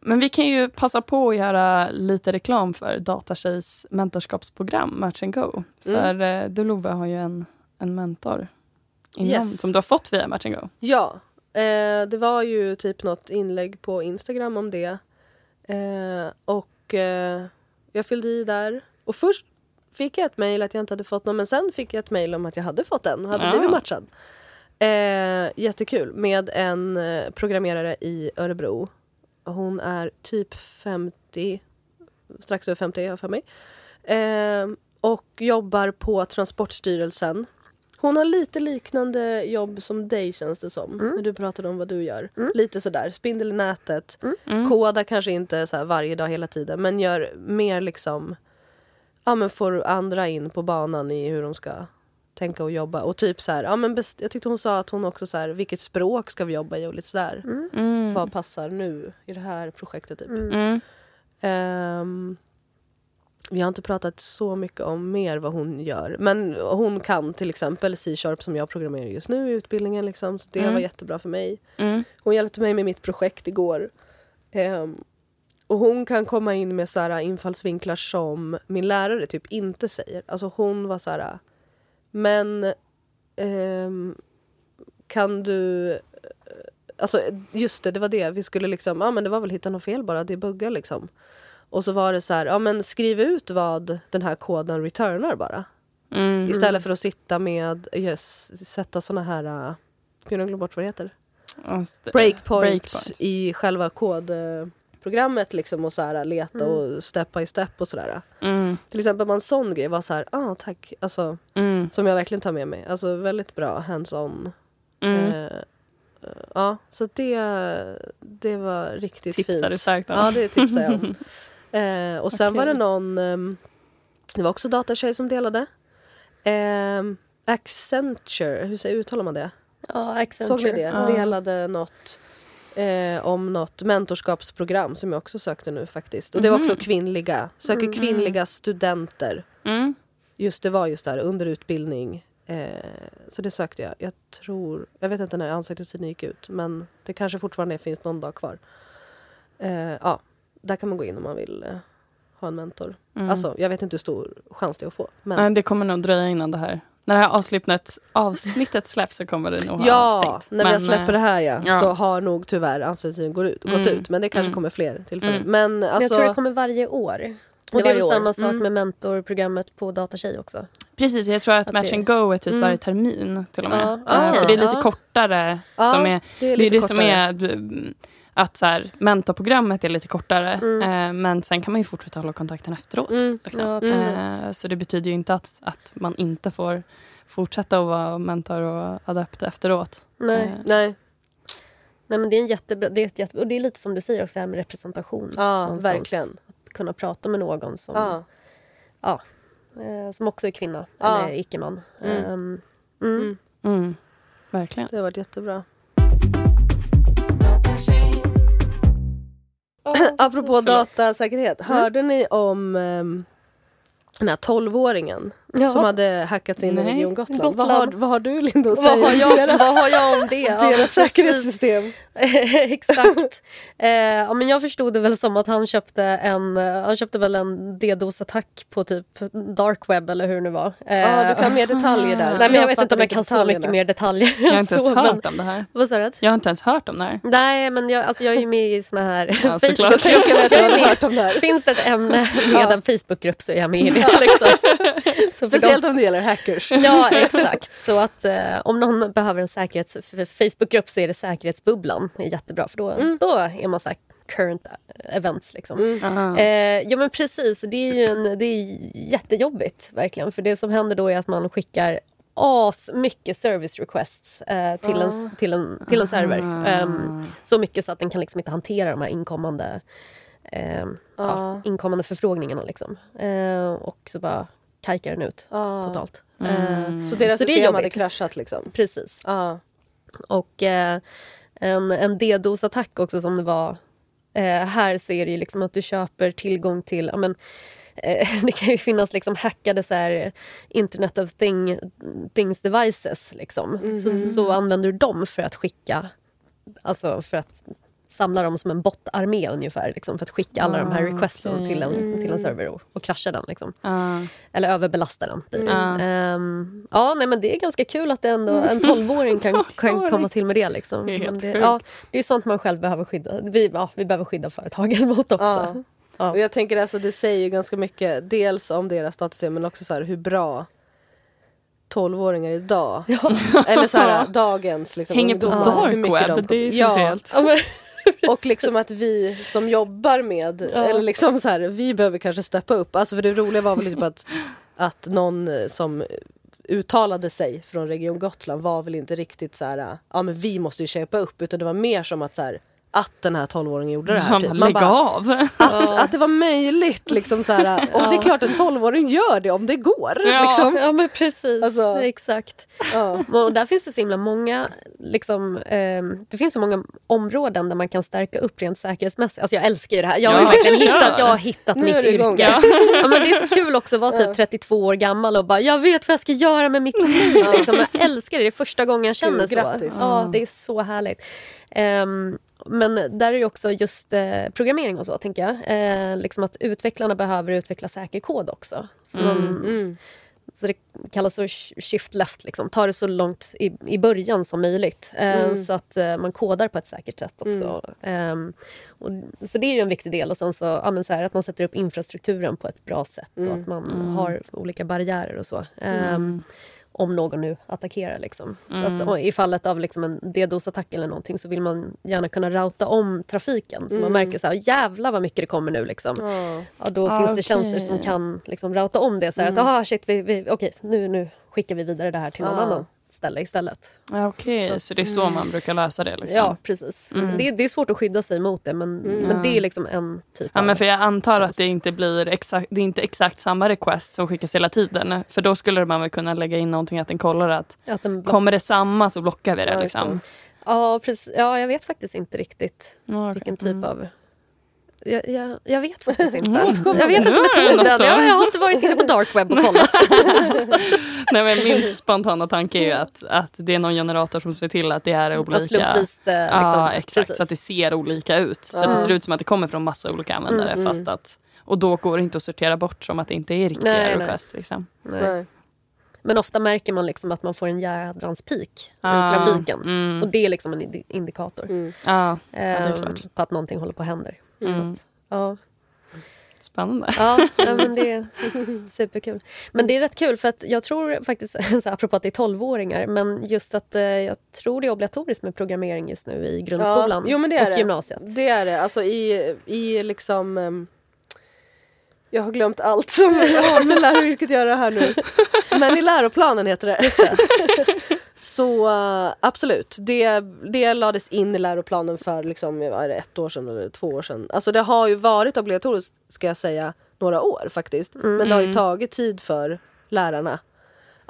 Men vi kan ju passa på att göra lite reklam för Datatjejs mentorskapsprogram Match and Go. Mm. För eh, du Love har ju en, en mentor inom, Yes. som du har fått via Match and Go. Ja, eh, det var ju typ något inlägg på Instagram om det. Eh, och eh, jag fyllde i där. Och först fick jag ett mejl att jag inte hade fått någon men sen fick jag ett mejl om att jag hade fått en och hade Ja. blivit matchad. Eh, jättekul med en eh, programmerare i Örebro. Hon är typ 50, strax över 50 har jag för mig. Eh, och jobbar på Transportstyrelsen. Hon har lite liknande jobb som dig känns det som. Mm. När du pratade om vad du gör. Mm. Lite sådär, spindel i nätet. Mm. Koda kanske inte så varje dag hela tiden men gör mer liksom Ja men får andra in på banan i hur de ska tänka och jobba. Och typ så här, ja men best, jag tyckte hon sa att hon också så här, vilket språk ska vi jobba i och lite sådär. Mm. Mm. Vad passar nu i det här projektet typ. Mm. Ehm, vi har inte pratat så mycket om mer vad hon gör. Men hon kan till exempel C-sharp som jag programmerar just nu i utbildningen. Liksom, så det Mm. var jättebra för mig. Mm. Hon hjälpte mig med mitt projekt igår. Ehm, och hon kan komma in med så här infallsvinklar som min lärare typ inte säger. Alltså hon var så här, men ehm, kan du... Alltså just det, det var det. Vi skulle liksom, ja men det var väl hitta något fel bara, det buggar liksom. Och så var det så här, ja men skriv ut vad den här koden returnar bara. Mm. Istället för att sitta med, yes, sätta såna här, uh, gud jag glömt bort vad det heter det. breakpoints Breakpoint. i själva kodprogrammet liksom och så här, leta Mm. och step by step och sådär. Mm. Till exempel en sån grej var så här, ah tack, alltså, Mm. som jag verkligen tar med mig. Alltså väldigt bra hands-on. Mm. Eh, eh, ja, så det, det var riktigt Tipsar fint. du starkt om. Ja, det tipsar jag om. Eh, och sen Vad var det någon, ehm, det var också datatjej som delade. Um, Accenture, hur säger- uttalar man det? Ja, Accenture. Såg ni det? Ja. Delade något eh, om något mentorskapsprogram som jag också sökte nu faktiskt. Och det var också Mhm. kvinnliga, söker Mm. kvinnliga studenter. Mm. Just det var just där under utbildning. Eh, så det sökte jag. Jag tror, jag vet inte när ansökningstiden gick ut men det kanske fortfarande finns någon dag kvar. Eh, ja, där kan man gå in om man vill eh, ha en mentor. Mm. Alltså jag vet inte hur stor chans det är att få. Men Nej, det kommer nog dröja innan det här. När det här avsnittet, avsnittet släpps så kommer det nog ha Ja, stängt. när vi släpper det här ja, ja. så har nog tyvärr ansökningstiden gått ut, gått Mm. ut. Men det kanske Mm. kommer fler tillfällen. Mm. Men alltså, jag tror det kommer varje år. Det Och det är väl samma sak Mm. med mentorprogrammet på Datatjej också. Precis, jag tror att, Att Match and Go är typ Mm. varje termin till och med. Ja, Eh, okej. För det är lite Ja. kortare. Som är, det är det är lite det som kortare. är mm, att så här, mentorprogrammet är lite kortare. Mm. Eh, men sen kan man ju fortsätta hålla kontakten efteråt. Mm. Liksom. Ja. Eh, så det betyder ju inte att, att man inte får fortsätta att vara mentor och adept efteråt. Nej. Eh, Nej, Nej men det är en jättebra, det är ett jätte, och det är lite som du säger också här med representation. ja någonstans. verkligen. Att kunna prata med någon som, Ja. eh, som också är kvinna Ja. eller icke-man. Mm. Ehm, mm. Mm. Mm, verkligen. Det har varit jättebra. Apropå datasäkerhet, hörde ni om um, den här 12-åringen Ja. som hade hackat in i. Region Gotland? Gotland. Vad, har, vad har du Linda att Vad, säga har om jag, deras, vad har jag om det? Ja, deras precis. säkerhetssystem? Exakt. Eh, ja, men jag förstod det väl som att han köpte en eh, Han köpte väl en DDoS-attack på typ dark web eller hur det nu var. Eh, Ja, du kan mer detaljer där. Nej men jag vet fattar inte om jag kan så mycket mer detaljer Jag har inte ens så. Men, hört om det här. vad sa du? Jag har inte ens hört om det här. Nej men jag, alltså, jag är ju med i såna här Ja. Facebookgrupper. Jag vet, jag Jag har är med. hört om det här. Finns det ett ämne med Ja. en Facebookgrupp så är jag med i det. Liksom. För Speciellt om det gäller hackers. Ja, exakt. Så att eh, om någon behöver en säkerhets f- Facebookgrupp så är det säkerhetsbubblan. Det är jättebra för då, Mm. då är man så här current events. Liksom. Aha. Eh, ja men precis, det är ju en, det är jättejobbigt verkligen. För det som händer då är att man skickar as mycket service requests eh, till, en, till, en, till en server. Ehm, så mycket så att den kan liksom inte hantera de här inkommande, ehm, ja, Ja. inkommande förfrågningarna. Liksom. Eh, och så bara kajkar den ut Ja. totalt. Mm. Eh, Så deras Så det är system hade jobbigt. kraschat liksom? Precis. Ja. Och eh, en, en DDoS-attack också som det var eh, här så är det ju liksom att du köper tillgång till ja, men, eh, det kan ju finnas liksom hackade så här, internet of thing, things devices. Liksom. så, så använder du dem för att skicka, alltså för att samla dem som en bot-armé ungefär. Liksom, för att skicka alla de här Ah, requesten okej. till, en, till en server och, och krascha den. Liksom. Ah. Eller överbelasta den. det. Ja. Ja, nej, men det är ganska kul att det ändå, en 12-åring kan, kan 12-åring. komma till med det. Liksom. Det är Men det, ja, det är sånt man själv behöver skydda. Vi, ja, vi behöver skydda företagen mot också. Ja. Ja. Och jag tänker alltså det säger ju ganska mycket dels om deras datasystem men också så här hur bra 12-åringar idag. Eller så här dagens liksom, Hänger på dark de- web, det ja, helt... Ja, men, Och liksom att vi som jobbar med, Ja. eller liksom så här, vi behöver kanske steppa upp. Alltså för det roliga var väl typ att, att någon eh, som uttalade sig från Region Gotland var väl inte riktigt så här, ja men vi måste ju köpa upp utan det var mer som att så här, att den här 12-åringen gjorde det här. Man Typ. Man bara, av. att, att det var möjligt liksom så här, och det är klart en 12-åring gör det om det går. Ja. Liksom. Ja men precis, Alltså- exakt. Ja. Och där finns det så himla många, liksom, ehm, det finns så många områden där man kan stärka upp rent säkerhetsmässigt. Alltså jag älskar ju det här. Jag har Ja, verkligen kör. hittat, jag har hittat Nu mitt yrke. Ja. men det är så kul också att vara typ 32 år gammal och bara jag vet vad jag ska göra med mitt liv. Liksom. Jag älskar det, det är första gången jag känner Kul, så. grattis. Ja, det är så härligt. Ehm, men där är också just eh, programmering och så, tänker jag. Eh, liksom att utvecklarna behöver utveckla säker kod också. Så, man, Mm. så det kallas för sh- shift left, liksom. ta det så långt i, i början som möjligt. Eh, Så att eh, man kodar på ett säkert sätt också. Ehm, och, så det är ju en viktig del. Och sen så, ja, så här, att man sätter upp infrastrukturen på ett bra sätt och att man har olika barriärer och så. Om någon nu attackerar. Liksom. Så att, I fallet av liksom en DDoS-attack eller någonting så vill man gärna kunna routa om trafiken. Så man märker så här, jävlar vad mycket det kommer nu. Liksom. Ja. Ja, då Ah, finns det tjänster som kan liksom routa om det. Så här, att, aha, shit, vi, vi, okej, nu, nu skickar vi vidare det här till någon Ah. annan ställe istället. Ja, Okej, Så så, att- det är så man brukar lösa det? Liksom. Ja, precis. Det, det är svårt att skydda sig mot det, men, men det är liksom en typ Ja, av... men för jag antar att tjänst. det inte blir exakt, det är inte exakt samma request som skickas hela tiden. För då skulle man väl kunna lägga in någonting att den kollar att att den kommer det samma så blockar vi det. Ja, Liksom. ja, precis. ja, jag vet faktiskt inte riktigt okej. vilken typ Mm. av... Jag, jag, jag vet faktiskt inte. Mm, jag vet inte det metoden. Jag, jag har inte varit inne på dark web och kollat. Nej, men min spontana tanke är ju att, att det är någon generator som ser till att det är olika. Slumpvis. eh, Liksom, ja, exakt. precis. Så att det ser olika ut. Så att det ser ut som att det kommer från massa olika användare. Mm, fast att, och då går det inte att sortera bort som att det inte är riktiga Nej, nej. request. Liksom. Nej. Nej. Men ofta märker man liksom att man får en jädrans peak Ah, i trafiken. mm. Och det är liksom en indi- indikator. Mm. Ja, ehm, det är klart. på att någonting håller på att hända. Så Mm. att, ja. Spännande. Ja, ja, men det är superkul. Men det är rätt kul för att jag tror faktiskt, så här, apropå att det är 12-åringar, men just att eh, jag tror det är obligatoriskt med programmering just nu i grundskolan Ja, jo, men det är och det. gymnasiet. Det är det. Alltså i, i liksom... ehm, jag har glömt allt som har med läraryrket att göra här nu. Men i läroplanen heter det. Så eh, absolut, det, det lades in i läroplanen för liksom, är det, ett år sedan eller två år sedan. Alltså det har ju varit obligatoriskt ska jag säga några år faktiskt. Men det har ju tagit tid för lärarna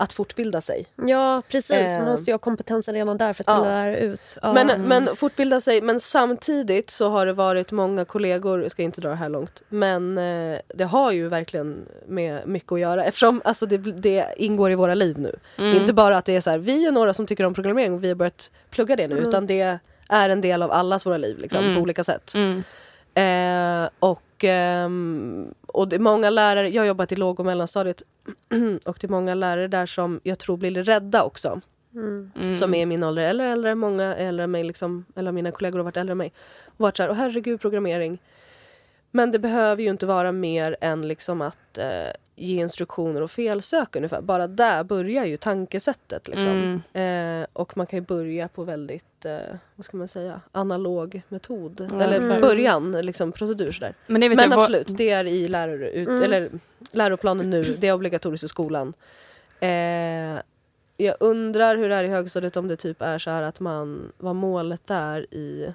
att fortbilda sig. Ja, precis. Man Eh. måste ju ha kompetensen redan där för att Ja. kunna lära ut. Ja. Men, men fortbilda sig, men samtidigt så har det varit många kollegor, jag ska inte dra det här långt, men eh, det har ju verkligen med mycket att göra eftersom alltså, det, det ingår i våra liv nu. Inte bara att det är så här, vi är några som tycker om programmering och vi har börjat plugga det nu utan det är en del av allas våra liv liksom, på olika sätt. Mm. Eh, och ehm, och det är många lärare, jag har jobbat i låg och mellanstadiet och det är många lärare där som jag tror blir rädda också. Mm. Som är min ålder eller äldre, många äldre än mig, liksom, eller mina kollegor har varit äldre än mig. Och varit så här, åh herregud programmering. Men det behöver ju inte vara mer än liksom att eh, ge instruktioner och felsöka ungefär. Bara där börjar ju tankesättet. Liksom. Eh, och man kan ju börja på väldigt, eh, vad ska man säga, analog metod. Ja, eller början, liksom procedur sådär. Men, det Men jag, vad- absolut, det är i lärare, ut, eller, läroplanen nu, det är obligatoriskt i skolan. Eh, jag undrar hur det är i högstadiet om det typ är så här att man, vad målet är i,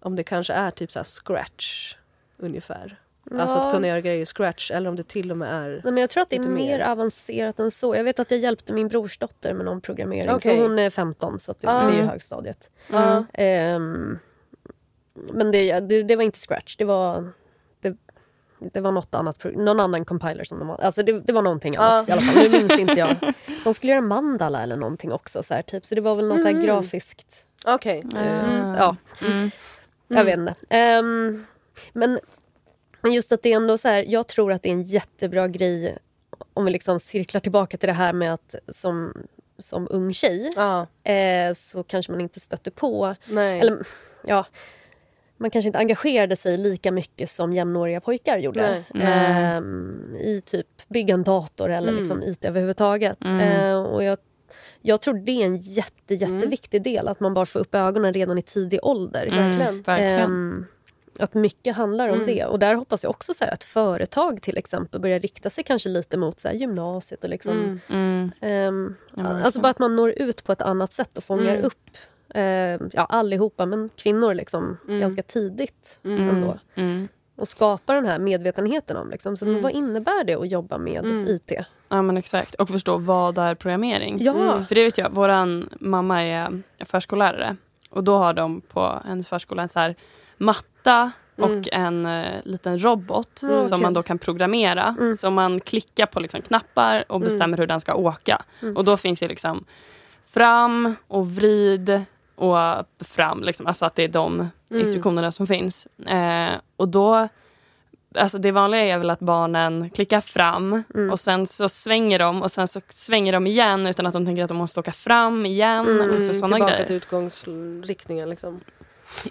om det kanske är typ så här scratch ungefär. Alltså att Ja. kunna göra grejer i scratch eller om det till och med är Nej, men jag tror att det är mer, mer. avancerat än så. Jag vet att jag hjälpte min brorsdotter med någon programmering. Så hon är 15 så att det är ju högstadiet. Ja. Ehm, men det, det, det var inte scratch. Det var, det, det var något annat, någon annan compiler som de. Alltså det, det var någonting annat Ja. i alla fall. Nu minns inte jag. De skulle göra mandala eller någonting också. Så, här, typ. så det var väl något så här grafiskt. Okej. Mm. Ja, Mm. jag vet inte. Ehm, men just att det är ändå så här, jag tror att det är en jättebra grej om vi liksom cirklar tillbaka till det här med att som, som ung tjej Ja, eh, så kanske man inte stötte på, nej. eller ja, man kanske inte engagerade sig lika mycket som jämnåriga pojkar gjorde. Ehm, I typ bygga en dator eller Mm. liksom IT överhuvudtaget. Eh, och jag, jag tror det är en jätte, jätteviktig del att man bara får upp ögonen redan i tidig ålder. Verkligen. Mm, verkligen. Att mycket handlar om Mm. det. Och där hoppas jag också så här, att företag till exempel börjar rikta sig kanske lite mot så här, gymnasiet. Och liksom, Mm. Mm. men alltså bara att man når ut på ett annat sätt och fångar Mm. upp ehm, ja, allihopa, men kvinnor liksom, Mm. ganska tidigt Mm. ändå. Och skapa den här medvetenheten om liksom, så, vad innebär det att jobba med. IT. Ja men exakt. Och förstå vad är programmering. Ja. För det vet jag, våran mamma är förskollärare. Och då har de på en förskola en så här matta Mm. och en eh, liten robot Mm, som man då kan programmera. Mm. Så man klickar på liksom knappar och bestämmer hur den ska åka. Mm. Och då finns ju liksom fram och vrid och fram. Liksom. Alltså att det är de Mm. instruktionerna som finns. Eh, och då Alltså det vanliga är väl att barnen klickar fram Mm. och sen så svänger de och sen så svänger de igen utan att de tänker att de måste åka fram igen. Mm, och liksom såna Tillbaka grejer. till utgångsriktningen liksom.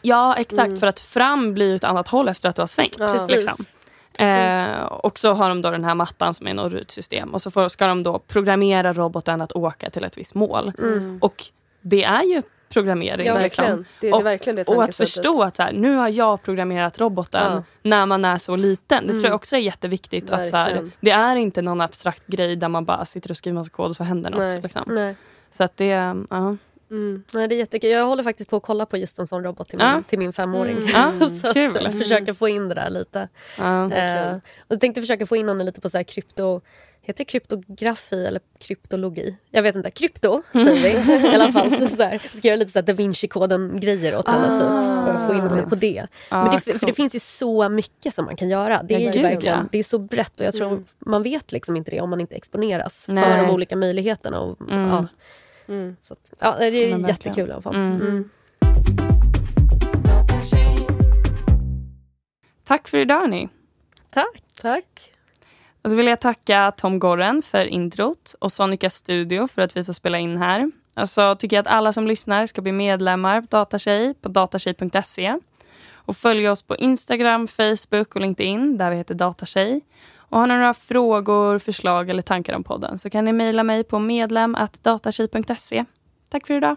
Ja exakt Mm. för att fram blir ett annat håll efter att du har svängt. Ja. precis. Liksom. Eh, och så har de då den här mattan som är något rutsystem och så får, ska de då programmera roboten att åka till ett visst mål. Mm. Och det är ju programmering. Ja, liksom. verkligen. Det, det är Och- verkligen det Och att förstå att så här, nu har jag programmerat roboten Ja. när man är så liten. Det Mm. tror jag också är jätteviktigt. Att så här, det är inte någon abstrakt grej där man bara sitter och skriver massa kod och så händer något. Nej. Liksom. Nej. Så att det, ja. Mm. Nej, det är jättekul. Jag håller faktiskt på att kolla på just en sån robot till min, Ja. till min femåring. Mm. Ja, så att, kul. eh, försöka få in det där lite. ja. Eh, och jag tänkte försöka få in honom lite på så här krypto... Heter det kryptografi eller kryptologi? Jag vet inte. Krypto säger vi. I alla fall. Så, så här, ska göra lite så da Vinci-koden-grejer åt henne. Typ, så får jag få in honom på det. Ja, Men det, för det finns ju så mycket som man kan göra. Det är Ja, ju verkligen, ja. det är så brett och jag tror Mm. man vet liksom inte det om man inte exponeras för Nej. de olika möjligheterna. Och, Mm. ja, Mm. så att, ja, det är Men jättekul i alla fall. Mm. Mm. Tack för idag ni. Tack. Tack. Och så vill jag tacka Tom Gorren för introt och Sonica Studio för att vi får spela in här. Alltså tycker jag att alla som lyssnar ska bli medlemmar på Datatjej på datatjej.se. Och följ oss på Instagram, Facebook och LinkedIn där vi heter Datatjej. Och har ni några frågor, förslag eller tankar om podden så kan ni mejla mig på medlem.datatjej.se. Tack för idag.